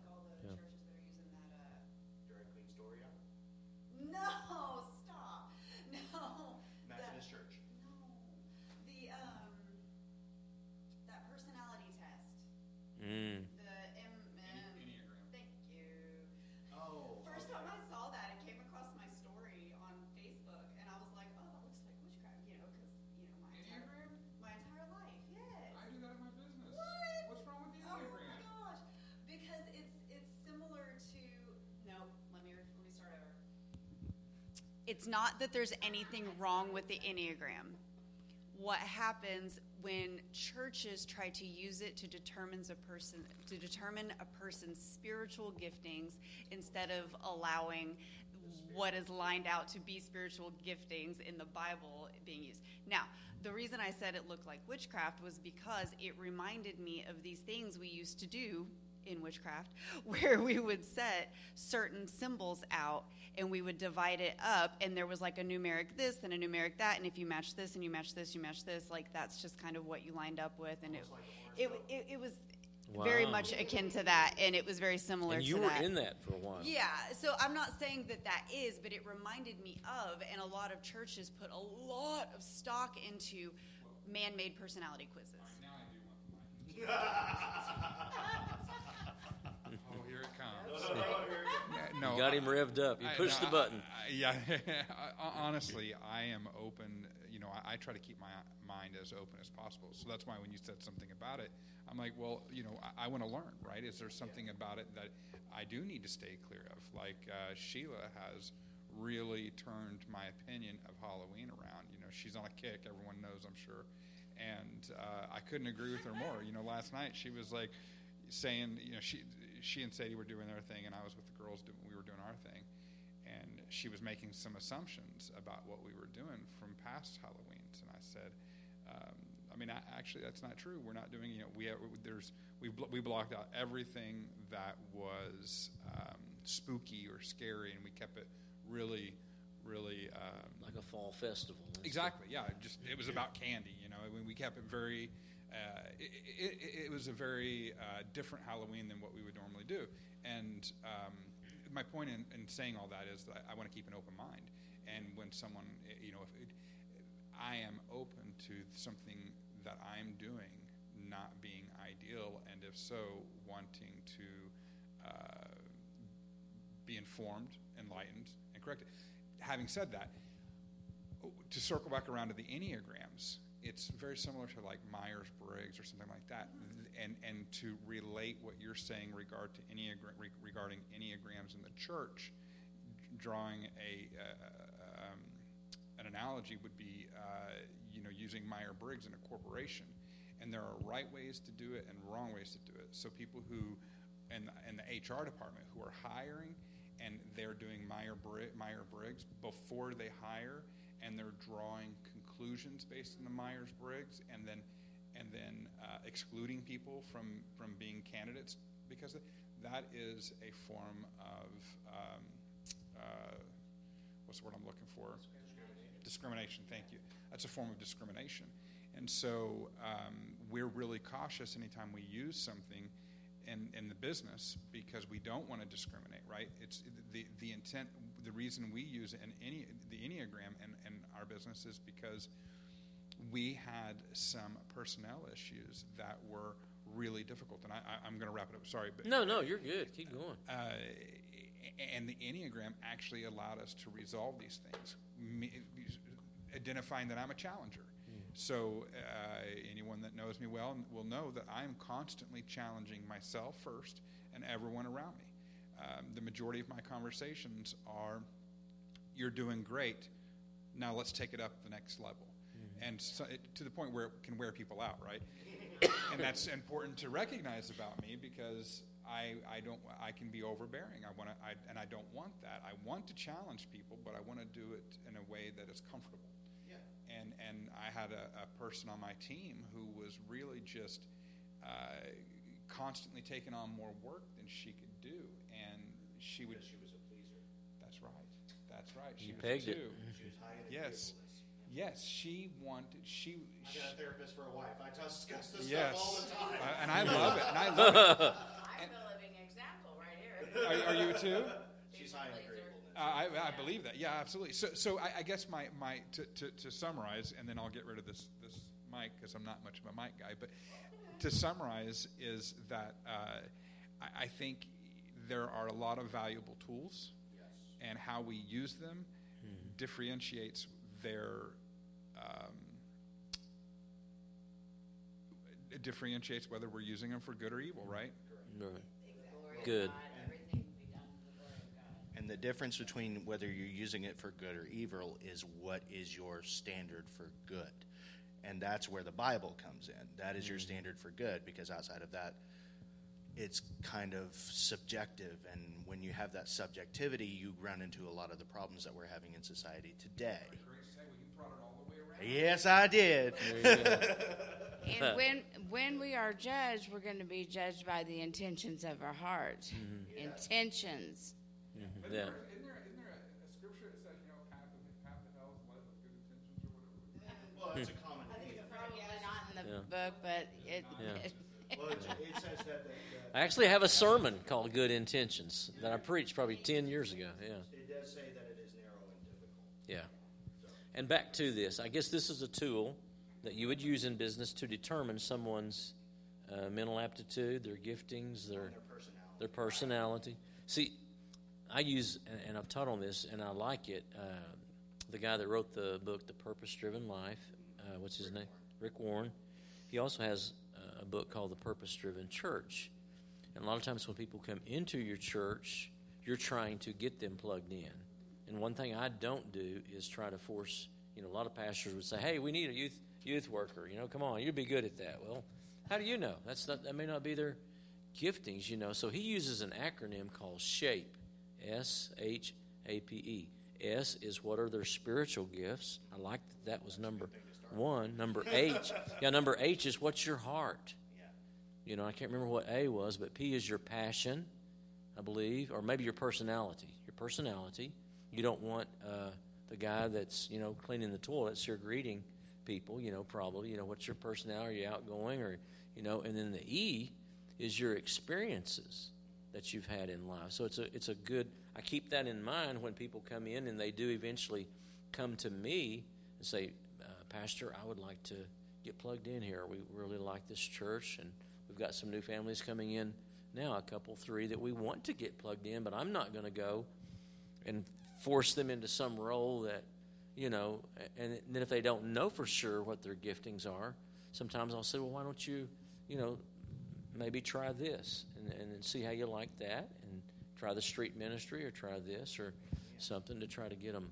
It's not that there's anything wrong with the Enneagram. What happens when churches try to use it to determine a person to determine a person's spiritual giftings instead of allowing what is lined out to be spiritual giftings in the Bible being used. Now, the reason I said it looked like witchcraft was because it reminded me of these things we used to do in witchcraft where we would set certain symbols out and we would divide it up and there was like a numeric this and a numeric that and if you match this and you match this you match this like that's just kind of what you lined up with and it it, it, it was very much akin to that and it was very similar And you to were that in that for a while. yeah, so I'm not saying that that is, but it reminded me of, and a lot of churches put a lot of stock into man made personality quizzes. Now I do want the mic. oh, here it comes. No, You got him revved up. You I- pushed no, the button. I- I- yeah, honestly, I am open. You know, I, I try to keep my mind as open as possible. So that's why when you said something about it, I'm like, well, you know, I, I want to learn, right? Is there something about it that I do need to stay clear of? Like uh, Sheila has really turned my opinion of Halloween around. You know, she's on a kick. Everyone knows, I'm sure. And uh, I couldn't agree with her more. You know, last night she was like saying, you know, she she and Sadie were doing their thing, and I was with the girls. Doing, we were doing our thing, and she was making some assumptions about what we were doing from past Halloweens, and I said, um, I mean, I, actually, that's not true. We're not doing. You know, we have, there's we blo- we blocked out everything that was um, spooky or scary, and we kept it really, really. Um, Like a fall festival. Exactly. Yeah. it Just it was about candy. You know, I mean, we kept it very. Uh, it, it, it was a very uh, different Halloween than what we would normally do. And um, my point in, in saying all that is that I want to keep an open mind. And when someone, you know, it, I am open to something that I'm doing not being ideal, and if so, wanting to uh, be informed, enlightened, and corrected. Having said that, to circle back around to the enneagrams, it's very similar to like Myers Briggs or something like that, and and to relate what you're saying regard to enneagram regarding enneagrams in the church, drawing a uh, um, an analogy would be uh, you know using Myers Briggs in a corporation, and there are right ways to do it and wrong ways to do it. So people who and and the HR department who are hiring and they're doing Meyer Briggs before they hire, and they're drawing based on the Myers Briggs, and then and then uh, excluding people from from being candidates because that is a form of um, uh, what's the word I'm looking for? Discrimination. Thank you. That's a form of discrimination, and so um, we're really cautious anytime we use something in, in the business because we don't want to discriminate, right? It's the, the intent, the reason we use an, any, the Enneagram in, in our business is because we had some personnel issues that were really difficult. And I, I, I'm going to wrap it up. Sorry, but No, no, you're good. Keep going. uh, and the Enneagram actually allowed us to resolve these things, me, identifying that I'm a challenger. So, uh, anyone that knows me well will know that I'm constantly challenging myself first and everyone around me. Um, the majority of my conversations are, You're doing great. Now let's take it up the next level. And so it, to the point where it can wear people out, right? and that's important to recognize about me because I, I don't I can be overbearing. I want to I, and I don't want that. I want to challenge people, but I want to do it in a way that is comfortable. Yeah. And and I had a, a person on my team who was really just uh, constantly taking on more work than she could do, and she would. She was That's right. You She was pegged it. She was high in Yes. Yes, she wanted. She. I got a therapist for a wife. I discuss this Yes, stuff all the time. Uh, and I love it. And I love it. I'm a living example right here. Are, are you too? She's high in agreeableness. Uh, I, I believe that. Yeah, absolutely. So, so I, I guess my, my to, to, to summarize, and then I'll get rid of this this mic because I'm not much of a mic guy. But to summarize is that uh, I, I think there are a lot of valuable tools, and how we use them differentiates their. Um, it differentiates whether we're using them for good or evil, right? Right. Glory Good. God, Everything can be done for the glory of God. And the difference between whether you're using it for good or evil is what is your standard for good. And that's where the Bible comes in. That is your standard for good because outside of that, it's kind of subjective. And when you have that subjectivity, you run into a lot of the problems that we're having in society today. Yes, I did. And when when we are judged, we're going to be judged by the intentions of our heart. Intentions. Yeah. Isn't there, isn't there a, a scripture that says, you know, path of, path of hell is led with good intentions or whatever? Well, it's a common. Probably not in the Yeah. book, but it. Yeah. it Well, it, it says that, that, I actually have a sermon called Good Intentions that I preached probably 10 years ago. Yeah. it does say that it is narrow and difficult. Yeah. And back to this, I guess this is a tool that you would use in business to determine someone's uh, mental aptitude, their giftings, their Their personality. their personality. See, I use, and- I've taught on this, and I like it. Uh, the guy that wrote the book, The Purpose Driven Life, uh, what's his name? Rick Warren. He also has uh, a book called The Purpose Driven Church. And a lot of times when people come into your church, you're trying to get them plugged in. And one thing I don't do is try to force, you know, a lot of pastors would say, hey, we need a youth youth worker. You know, come on, you'd be good at that. Well, how do you know? That's not, that may not be their giftings, you know. So he uses an acronym called SHAPE, S H A P E. S is what are their spiritual gifts. I like that that was number one. Number H, yeah, number H is what's your heart. You know, I can't remember what A was, but P is your passion, I believe, or maybe your personality. Your personality. You don't want uh, the guy that's you know cleaning the toilets here greeting people. You know, probably. You know, what's your personality? Are you outgoing, or you know? And then the E is your experiences that you've had in life. So it's a it's a good. I keep that in mind when people come in and they do eventually come to me and say, uh, Pastor, I would like to get plugged in here. We really like this church, and we've got some new families coming in now, a couple, three that we want to get plugged in, but I'm not going to go and force them into some role that, you know, and then if they don't know for sure what their giftings are, sometimes I'll say, well, why don't you, you know, maybe try this and, and then see how you like that and try the street ministry or try this or something to try to get them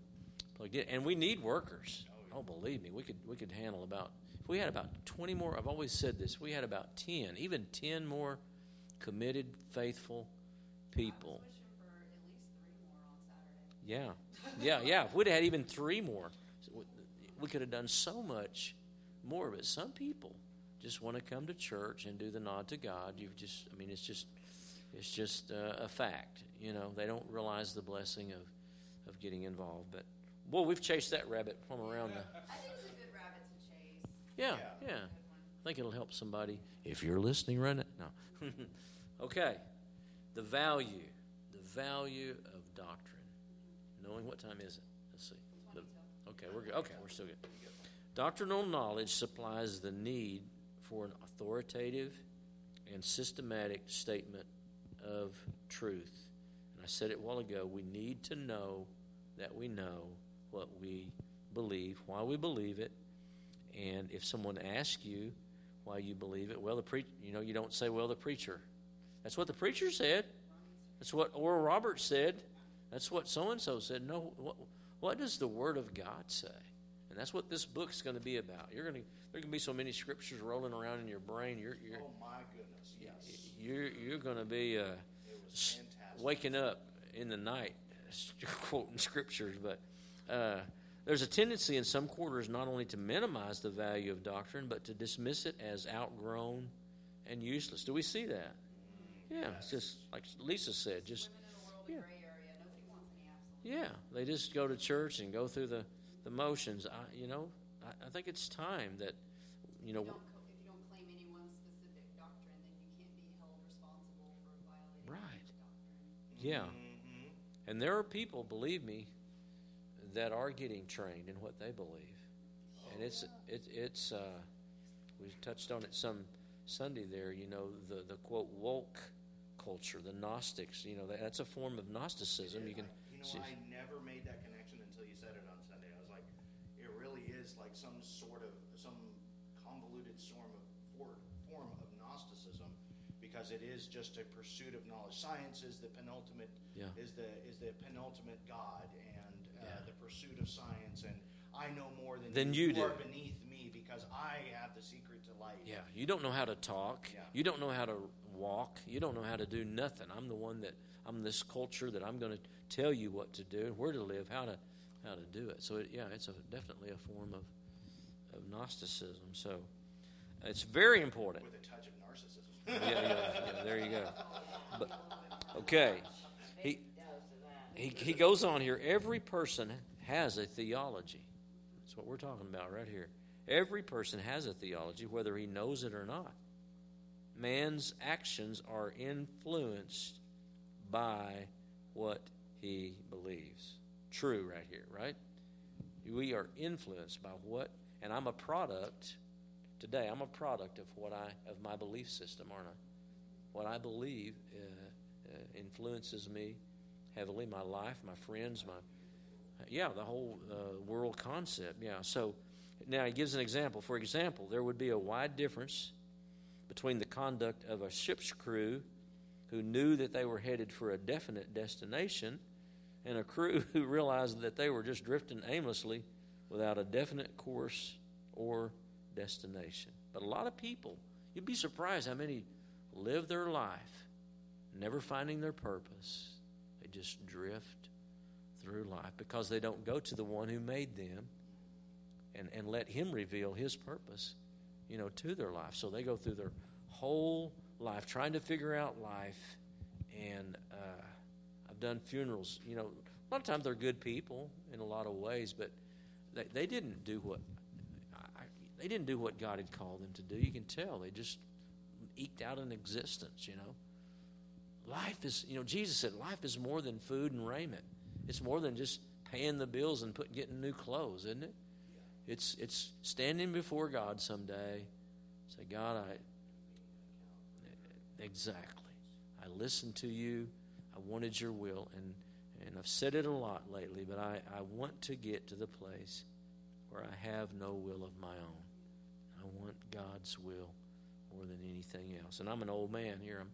plugged in. And we need workers. Oh, oh, believe me, we could we could handle about if we had about 20 more. I've always said this. We had about 10, even 10 more committed, faithful people. Pushing for at least three more on Saturday. Yeah, yeah, yeah. If we'd had even three more, we could have done so much more. But some people just want to come to church and do the nod to God. You've just, I mean, it's just, it's just uh, a fact. You know, they don't realize the blessing of, of getting involved. But boy, we've chased that rabbit from around the. I think it's a good rabbit to chase. Yeah, Yeah. yeah. I think it'll help somebody if you're listening right now. No. okay. The value, the value of doctrine. Knowing what time is it? Let's see. The- okay, we're good. Okay, we're still good. Doctrinal knowledge supplies the need for an authoritative, and systematic statement of truth. And I said it a while ago we need to know that we know what we believe, why we believe it. And if someone asks you why you believe it, well, the pre- you know, you don't say, well, the preacher. That's what the preacher said. That's what Oral Roberts said. That's what so and so said. No, what, what does the Word of God say? And that's what this book's going to be about. You're going to there can be so many scriptures rolling around in your brain. You're you're Oh my goodness! Yes, you're you're going to be uh, it was s- fantastic. waking up in the night quoting scriptures. But uh, there's a tendency in some quarters not only to minimize the value of doctrine, but to dismiss it as outgrown and useless. Do we see that? Yeah, it's just like Lisa said, just Living in a world Yeah. of gray area, nobody wants any absolute. yeah, they just go to church and go through the, the motions. I, you know, I, I think it's time that, you know, If you don't co- if you don't claim any one specific doctrine, you can't be held responsible for violating Right. yeah. Mhm. And there are people, believe me, that are getting trained in what they believe, and it's it, it's uh, we touched on it some Sunday there. You know the the quote woke culture, the Gnostics. You know that, that's a form of Gnosticism. You can You know, see- I never made that connection until you said it on Sunday. I was like, it really is like some sort of some convoluted form of for- form of Gnosticism, because it is just a pursuit of knowledge. Science is the penultimate Yeah. is the is the penultimate God, and uh, Yeah. the pursuit of science. And I know more than Than you are do. beneath me because I have the secret to life. Yeah, you don't know how to talk. Yeah. You don't know how to walk. You don't know how to do nothing. I'm the one that I'm this culture that I'm going to tell you what to do, where to live, how to how to do it. So it, yeah, it's a, definitely a form of of Gnosticism. So it's very important. with a touch of narcissism. Yeah, yeah, yeah, there you go. But, okay, he Big dose of that. He he goes on here. Every person has a theology. That's what we're talking about right here. Every person has a theology, whether he knows it or not. Man's actions are influenced by what he believes. True, right here, right? We are influenced by what, and I'm a product. Today, I'm a product of what I of my belief system, aren't I? What I believe uh, uh, influences me heavily. My life, my friends, my yeah, the whole uh, world concept. Yeah. So now he gives an example. For example, there would be a wide difference between the conduct of a ship's crew who knew that they were headed for a definite destination and a crew who realized that they were just drifting aimlessly without a definite course or destination. But a lot of people, you'd be surprised how many live their life never finding their purpose. Just drift through life because they don't go to the one who made them and, and let him reveal his purpose, you know, to their life. So they go through their whole life trying to figure out life. And uh, I've done funerals, you know, a lot of times they're good people in a lot of ways, but they, they didn't do what they didn't do what God had called them to do. You can tell they just eked out an existence, you know. Life is, you know, Jesus said life is more than food and raiment. It's more than just paying the bills and getting new clothes, isn't it? It's it's standing before God someday. Say, God, I exactly. I listened to you. I wanted your will, and and I've said it a lot lately, but I, I want to get to the place where I have no will of my own. I want God's will more than anything else. And I'm an old man here. I'm,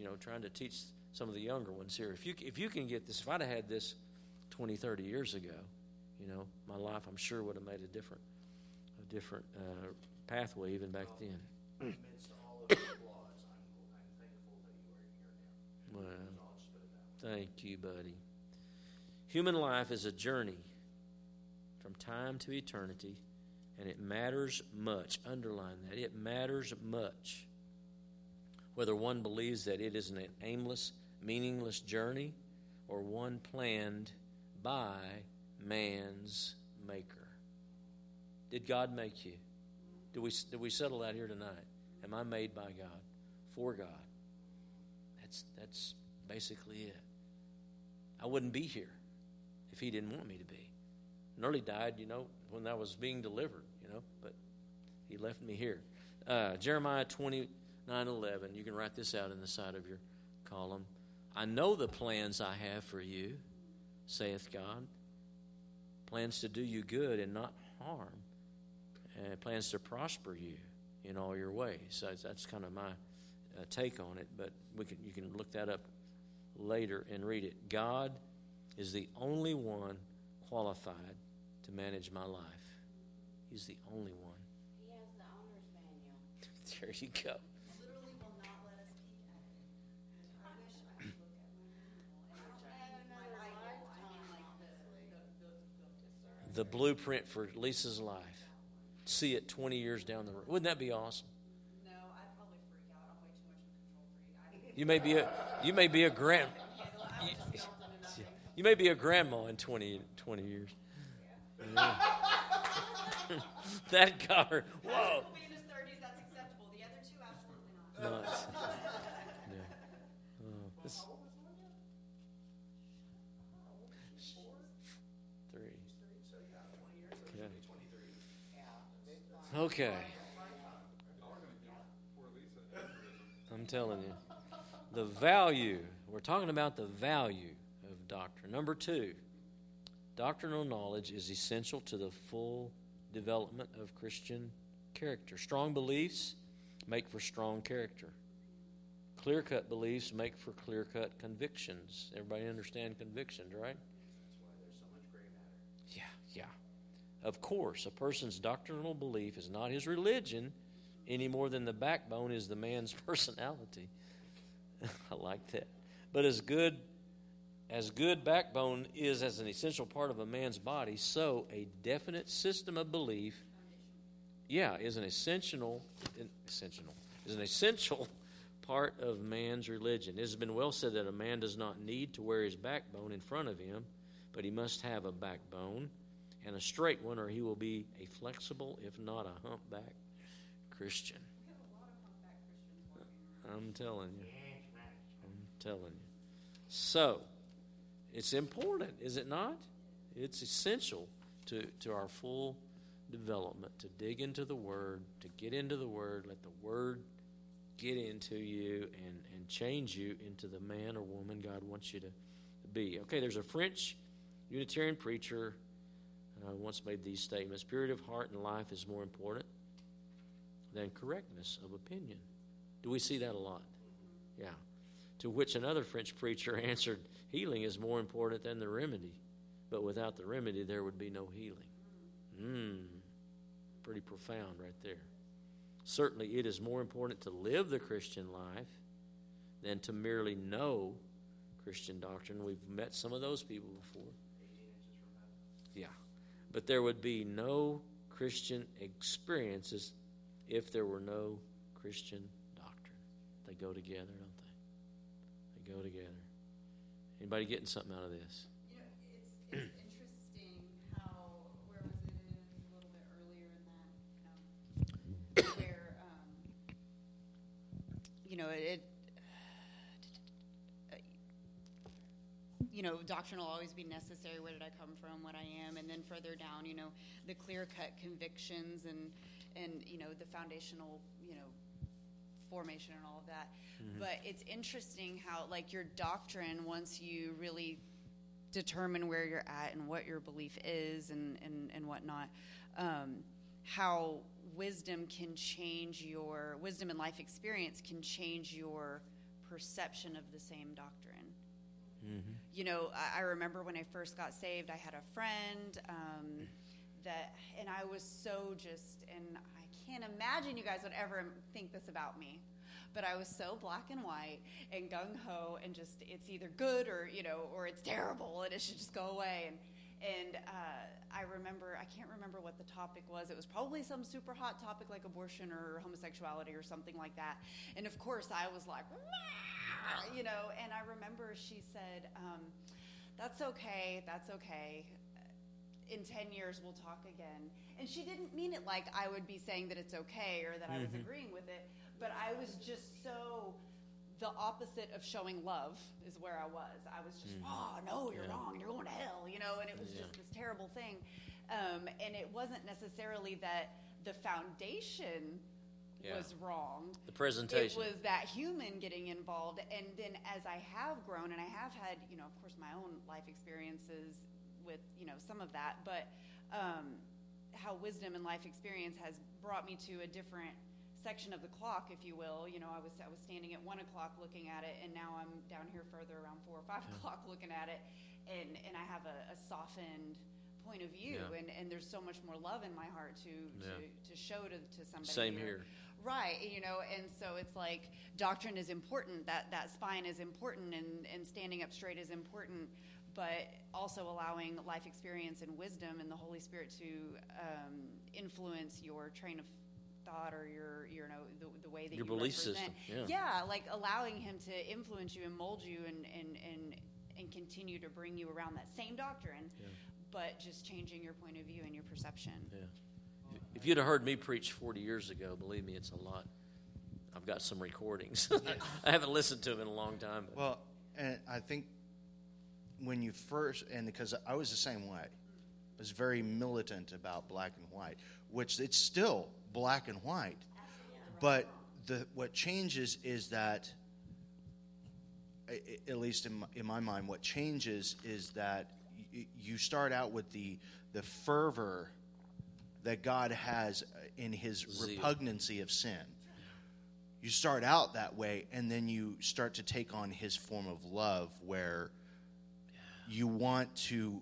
you know, trying to teach some of the younger ones here. If you if you can get this, if I'd have had this 20, 30 years ago, you know, my life I'm sure would have made a different a different uh, pathway even back then. Amidst all of the flaws, I'm, I'm thankful that you are here now. Well, So I'll just put it that way. thank you, buddy. Human life is a journey from time to eternity, and it matters much. Underline that. It matters much whether one believes that it is an aimless, meaningless journey or one planned by man's maker. Did God make you? Did we, did we settle that here tonight? Am I made by God, for God? That's, that's basically it. I wouldn't be here if He didn't want me to be. Nearly died, you know, when I was being delivered, you know, but He left me here. Uh, Jeremiah 20, 9 11. You can write this out in the side of your column. I know the plans I have for you, saith God. Plans to do you good and not harm, and plans to prosper you in all your ways. So that's, kind of my uh, take on it, but we can, you can look that up later and read it. God is the only one qualified to manage my life. He's the only one. He has the owner's manual. There you go. The, blueprint for Lisa's life. See it 20 years down the road. Wouldn't that be awesome? No, I'd probably freak out. I'm way too much of a control freak. You may be a you may be a grand you, you may be a grandma in 20, 20 years. Yeah. that got her. Whoa. will Okay. I'm telling you. The value. We're talking about the value of doctrine. Number two, doctrinal knowledge is essential to the full development of Christian character. Strong beliefs make for strong character. Clear cut beliefs make for clear cut convictions. Everybody understand convictions, right? Yeah, yeah. Of course, a person's doctrinal belief is not his religion any more than the backbone is the man's personality. I like that. But as good as good backbone is as an essential part of a man's body, so a definite system of belief, yeah, is an essential, essential, is an essential part of man's religion. It has been well said that a man does not need to wear his backbone in front of him, but he must have a backbone and a straight one, or he will be a flexible, if not a humpback, Christian. I'm telling you. I'm telling you. So, it's important, is it not? It's essential to, to our full development to dig into the Word, to get into the Word, let the Word get into you and, and change you into the man or woman God wants you to be. Okay, there's a French Unitarian preacher uh, once made these statements Purity of heart and life is more important than correctness of opinion. Do we see that a lot? Yeah. To which another French preacher answered, Healing is more important than the remedy, but without the remedy, there would be no healing. Mmm. Pretty profound right there. Certainly, it is more important to live the Christian life than to merely know Christian doctrine. We've met some of those people before. But there would be no Christian experiences if there were no Christian doctrine. They go together, don't they? They go together. Anybody getting something out of this? You know, it's, it's interesting how, where was it a little bit earlier in that, um, where, um, you know, it, you know, doctrine will always be necessary. Where did I come from? What I am, and then further down, you know, the clear-cut convictions and and you know the foundational, you know, formation and all of that. But it's interesting how, like, your doctrine, once you really determine where you're at and what your belief is and and and whatnot, um, how wisdom can change your wisdom and life experience can change your perception of the same doctrine. You know, I, I remember when I first got saved, I had a friend um, that, and I was so just, and I can't imagine you guys would ever think this about me. But I was so black and white and gung ho, and just it's either good or you know, or it's terrible, and it should just go away. And and uh, I remember, I can't remember what the topic was. It was probably some super hot topic like abortion or homosexuality or something like that. And of course, I was like, "Nah," you know. And I remember she said, um, "That's okay. That's okay. In ten years, we'll talk again." And she didn't mean it like I would be saying that it's okay or that I was agreeing with it, but I was just so the opposite of showing love is where I was. I was just, oh no, you're Yeah. wrong, you're going to hell, you know, and it was Yeah. just this terrible thing. Um, and it wasn't necessarily that the foundation Yeah. was wrong. The presentation. It was that human getting involved, and then as I have grown, and I have had, you know, of course, my own life experiences with, you know, some of that, but um, how wisdom and life experience has brought me to a different section of the clock, if you will. You know, I was I was standing at one o'clock looking at it, and now I'm down here further around four or five o'clock looking at it, and and I have a, a softened point of view, Yeah. and and there's so much more love in my heart to Yeah. to, to show to to somebody. Same or- here. Right, you know, and so it's like doctrine is important, that, that spine is important, and, and standing up straight is important, but also allowing life experience and wisdom and the Holy Spirit to um, influence your train of thought or your, you know, the, the way that Your you belief represent. system, yeah. like allowing Him to influence you and mold you and, and, and, and continue to bring you around that same doctrine, but just changing your point of view and your perception. Yeah. If you'd have heard me preach 40 years ago, believe me, it's a lot. I've got some recordings. I haven't listened to them in a long time. But Well, and I think when you first, and because I was the same way, I was very militant about black and white, which it's still black and white. But the what changes is that, at least in my, in my mind, what changes is that y- you start out with the the fervor that God has uh, in His Zeal. repugnancy of sin you start out that way and then you start to take on his form of love where you want to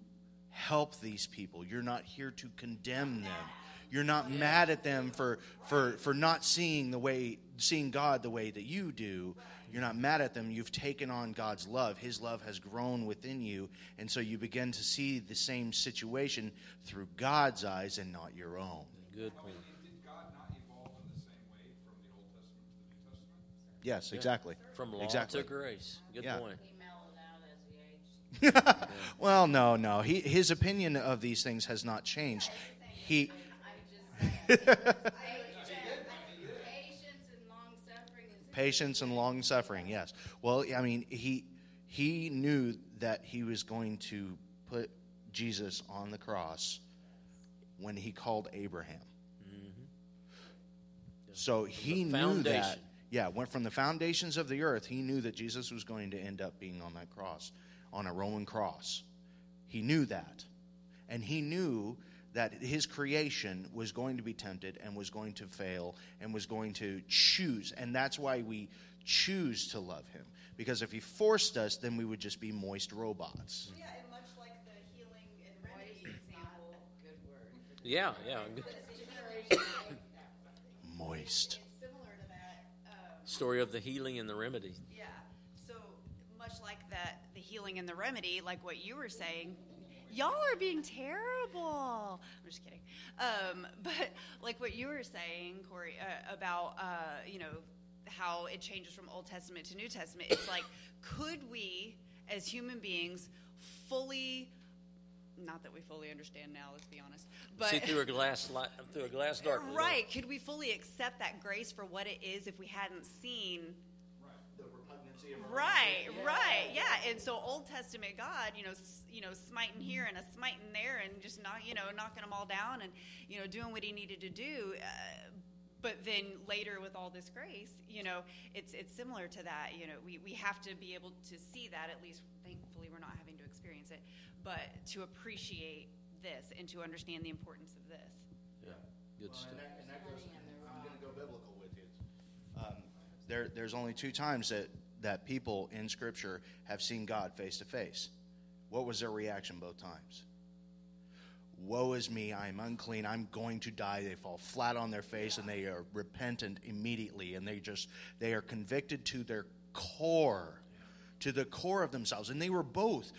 help these people you're not here to condemn them you're not mad at them for for for not seeing the way seeing god the way that you do you're not mad at them you've taken on god's love his love has grown within you and so you begin to see the same situation through god's eyes and not your own good point. did God not evolve in the same way from the Old Testament to the New Testament? yes exactly From law exactly to grace. Good Yeah. point. He mellowed out as he aged. well, no, no. He, his opinion of these things has not changed. He, I'm just saying. Patience and long suffering is. patience and long suffering, yes. Well, I mean, he he knew that he was going to put Jesus on the cross when he called Abraham. So he knew that. Yeah, went from the foundations of the earth. He knew that Jesus was going to end up being on that cross, on a Roman cross. He knew that. And he knew that his creation was going to be tempted and was going to fail and was going to choose. And that's why we choose to love him. Because if he forced us, then we would just be moist robots. Yeah, and much like the healing and remedy example, Good word. Yeah, yeah. Good. Moist. similar to that. Um, Story of the healing and the remedy. Yeah. So much like that, the healing and the remedy, like what you were saying, y'all are being terrible. I'm just kidding. Um, but like what you were saying, Corey, uh, about uh, you know how it changes from Old Testament to New Testament. It's like, could we, as human beings, fully not that we fully understand now, let's be honest. But See through a glass light, through a glass darkly. right, could we fully accept that grace for what it is if we hadn't seen Right, right, yeah. And so Old Testament God, you know, s- you know, smiting here and a smiting there, and just not, you know, knocking them all down, and you know, doing what He needed to do. Uh, but then later, with all this grace, you know, it's it's similar to that. You know, we we have to be able to see that. At least, thankfully, we're not having to experience it, but to appreciate this and to understand the importance of this. Yeah, good stuff. I'm going to go biblical with you. Um, there, there's only two times that, that people in Scripture have seen God face to face. What was their reaction both times? Woe is me, I am unclean, I'm going to die. They fall flat on their face and they are repentant immediately and they just, they are convicted to their core, to the core of themselves. And they were both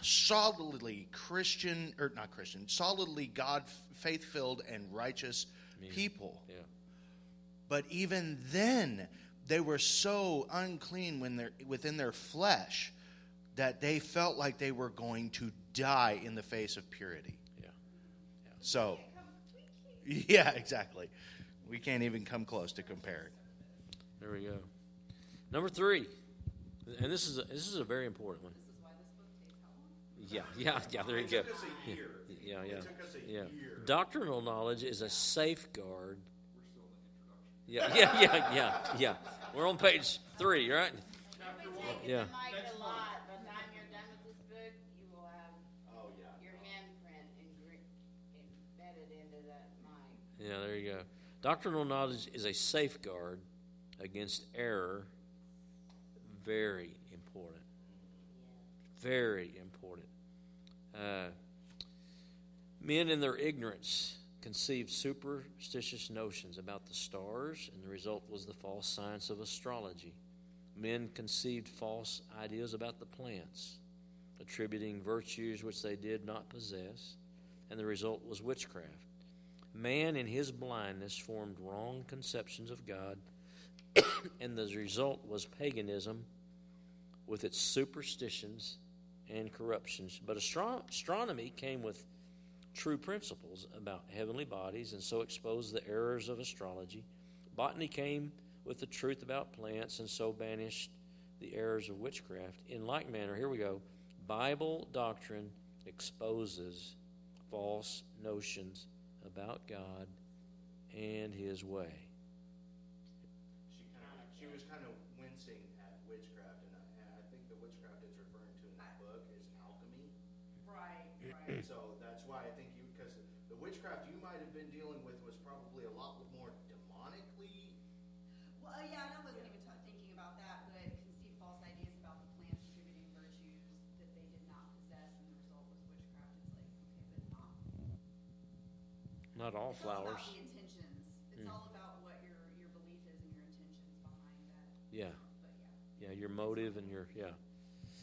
solidly Christian, or not Christian, solidly God faith filled and righteous people. Yeah. But even then, they were so unclean when they're within their flesh that they felt like they were going to die in the face of purity. Yeah. So, yeah, exactly. We can't even come close to compare. It. There we go. Number three, and this is a, this is a very important one. Yeah, yeah, yeah. There you go. Yeah, yeah, yeah. Doctrinal knowledge is a safeguard Yeah, yeah, yeah, yeah, yeah. We're on page three, right? You've Yeah. the mic a lot. By the time you're done with this book, you will have Oh yeah. your handprint engr- embedded into that mic. Yeah, there you go. Doctrinal knowledge is a safeguard against error. Very important. Very important. Uh, men, in their ignorance, conceived superstitious notions about the stars, and the result was the false science of astrology. Men conceived false ideas about the plants, attributing virtues which they did not possess, and the result was witchcraft. Man, in his blindness, formed wrong conceptions of God, and the result was paganism with its superstitions and corruptions. But astro- astronomy came with true principles about heavenly bodies and so exposed the errors of astrology. Botany came with the truth about plants and so banished the errors of witchcraft. In like manner, here we go Bible doctrine exposes false notions about God and His way. She kind of she was kind of wincing at witchcraft, and I, and I think the witchcraft it's referring to in the book is alchemy. Right, right. So witchcraft you might have been dealing with was probably a lot more demonically. Well, uh, yeah, and I wasn't even ta- thinking about that, but conceived false ideas about the plants attributing virtues that they did not possess, and the result was witchcraft. It's like, okay, but not. Not all it's all flowers. about the intentions. It's Mm. all about what your your belief is and your intentions behind that. Yeah. But yeah. Yeah, your motive and your, yeah.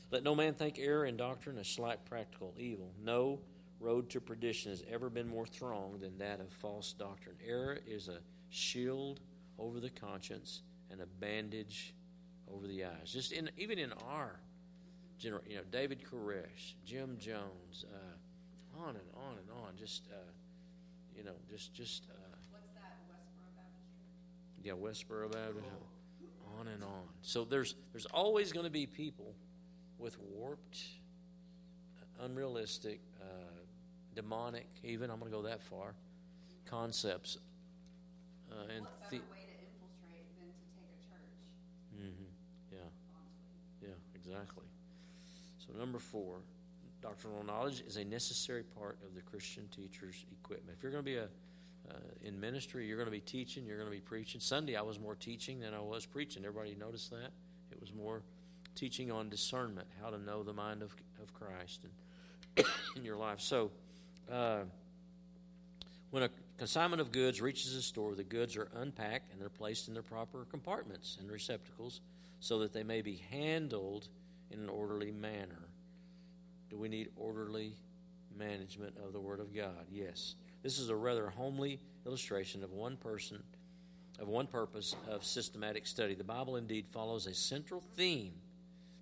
Let no man think error in doctrine a slight practical evil. No road to perdition has ever been more thronged than that of false doctrine. Error is a shield over the conscience and a bandage over the eyes. Just in, even in our general, you know, David Koresh, Jim Jones, uh, on and on and on. Just, uh, you know, just, just, uh, What's that Westboro Baptist yeah, Westboro Baptist, on and on. So there's there's always going to be people with warped, unrealistic, uh, demonic, even I'm going to go that far, concepts. Uh, and the, better way to infiltrate than to take a church? hmm yeah, Honestly. yeah, exactly. So number four, doctrinal knowledge is a necessary part of the Christian teacher's equipment. If you're going to be a uh, in ministry, you're going to be teaching, you're going to be preaching. Sunday, I was more teaching than I was preaching. Everybody noticed that? It was more teaching on discernment, how to know the mind of, of Christ and in your life. So, uh, when a consignment of goods reaches a store, the goods are unpacked and they're placed in their proper compartments and receptacles so that they may be handled in an orderly manner. Do we need orderly management of the Word of God? Yes. This is a rather homely illustration of one person, of one purpose of systematic study. The Bible indeed follows a central theme,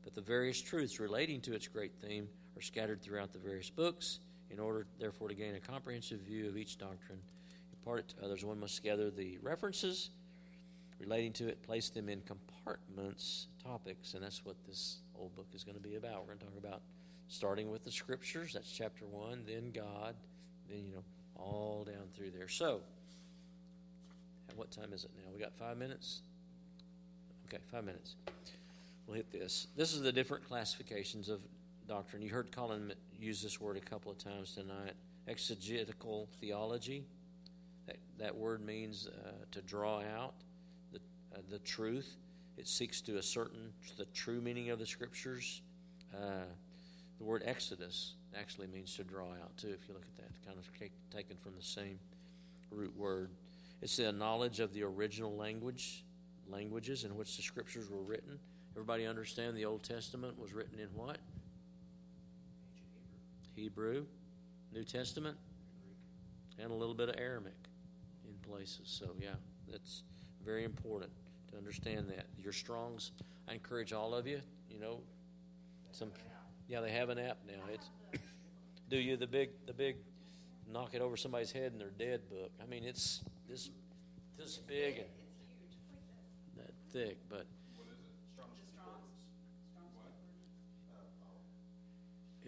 but the various truths relating to its great theme are scattered throughout the various books. In order, therefore, to gain a comprehensive view of each doctrine, impart it to others, one must gather the references relating to it, place them in compartments, topics, and that's what this whole book is going to be about. We're going to talk about starting with the scriptures, that's chapter one, then God, then, you know, all down through there. So, at what time is it now? We got five minutes? Okay, five minutes. We'll hit this. This is the different classifications of doctrine. You heard Colin use this word a couple of times tonight. Exegetical theology. That, that word means uh, to draw out the, uh, the truth. It seeks to ascertain the true meaning of the scriptures. Uh, the word Exodus actually means to draw out, too, if you look at that. Kind of taken from the same root word. It's the knowledge of the original language, languages in which the scriptures were written. Everybody understand the Old Testament was written in what? Hebrew. New Testament? And a little bit of Aramaic in places. So, yeah, that's very important to understand that. Your Strongs, I encourage all of you, you know, some. Yeah, they have an app now. It's do you the big the big knock it over somebody's head and they're dead book. I mean, it's this this big and that thick, but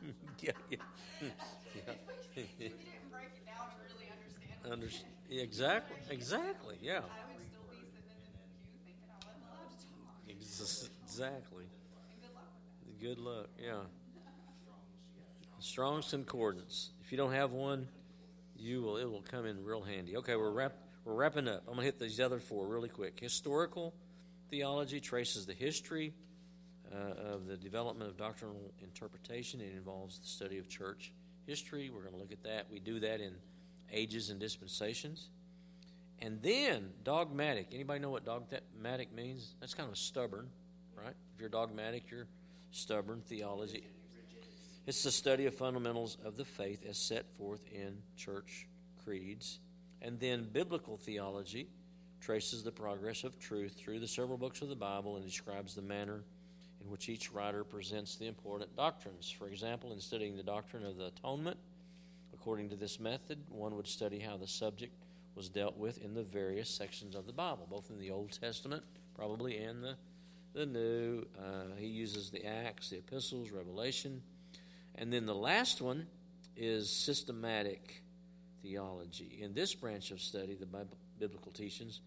yeah, yeah. if we didn't break it down and really understand. Under, exactly, exactly, yeah. I would still be sitting in the pew thinking I wasn't to talk. Exactly. And good luck with that. Good luck, yeah. Strong's Concordance. If you don't have one, you will. It will come in real handy. Okay, we're wrap, we're wrapping up. I'm gonna hit these other four really quick. Historical theology traces the history uh, of the development of doctrinal interpretation. It involves the study of church history. We're going to look at that. We do that in ages and dispensations. And then dogmatic. Anybody know what dogmatic means? That's kind of stubborn, right? If you're dogmatic, you're stubborn theology. It's the study of fundamentals of the faith as set forth in church creeds. And then biblical theology traces the progress of truth through the several books of the Bible and describes the manner which each writer presents the important doctrines. For example, in studying the doctrine of the atonement, according to this method, one would study how the subject was dealt with in the various sections of the Bible, both in the Old Testament, probably, and the, the New. Uh, he uses the Acts, the Epistles, Revelation. And then the last one is systematic theology. In this branch of study, the Bib- biblical teachings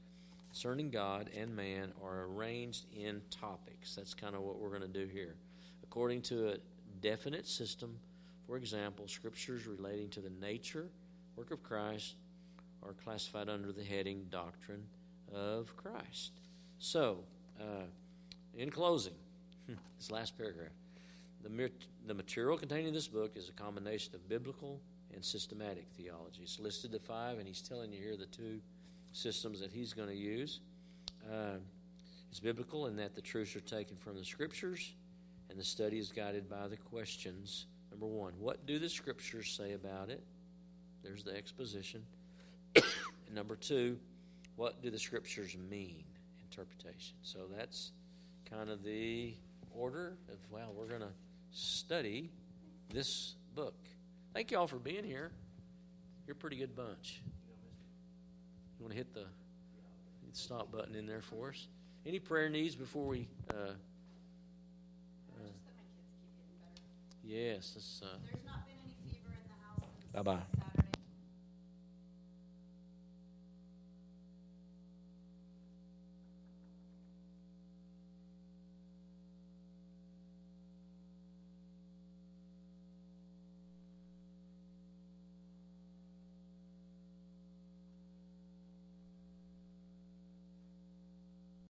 concerning God and man are arranged in topics. That's kind of what we're going to do here. According to a definite system, for example, scriptures relating to the nature, work of Christ are classified under the heading Doctrine of Christ. So, uh, in closing, this last paragraph. The, the material contained in this book is a combination of biblical and systematic theology. It's listed to five, and he's telling you here the two systems that he's going to use. Uh, it's biblical in that the truths are taken from the scriptures, and the study is guided by the questions. Number one, what do the scriptures say about it? There's the exposition. number two, what do the scriptures mean? Interpretation. So that's kind of the order of, well, we're going to study this book. Thank you all for being here. You're a pretty good bunch. You want to hit the stop button in there for us? Any prayer needs before we? Uh, Just that my kids keep getting better. yes. Let's, uh, There's not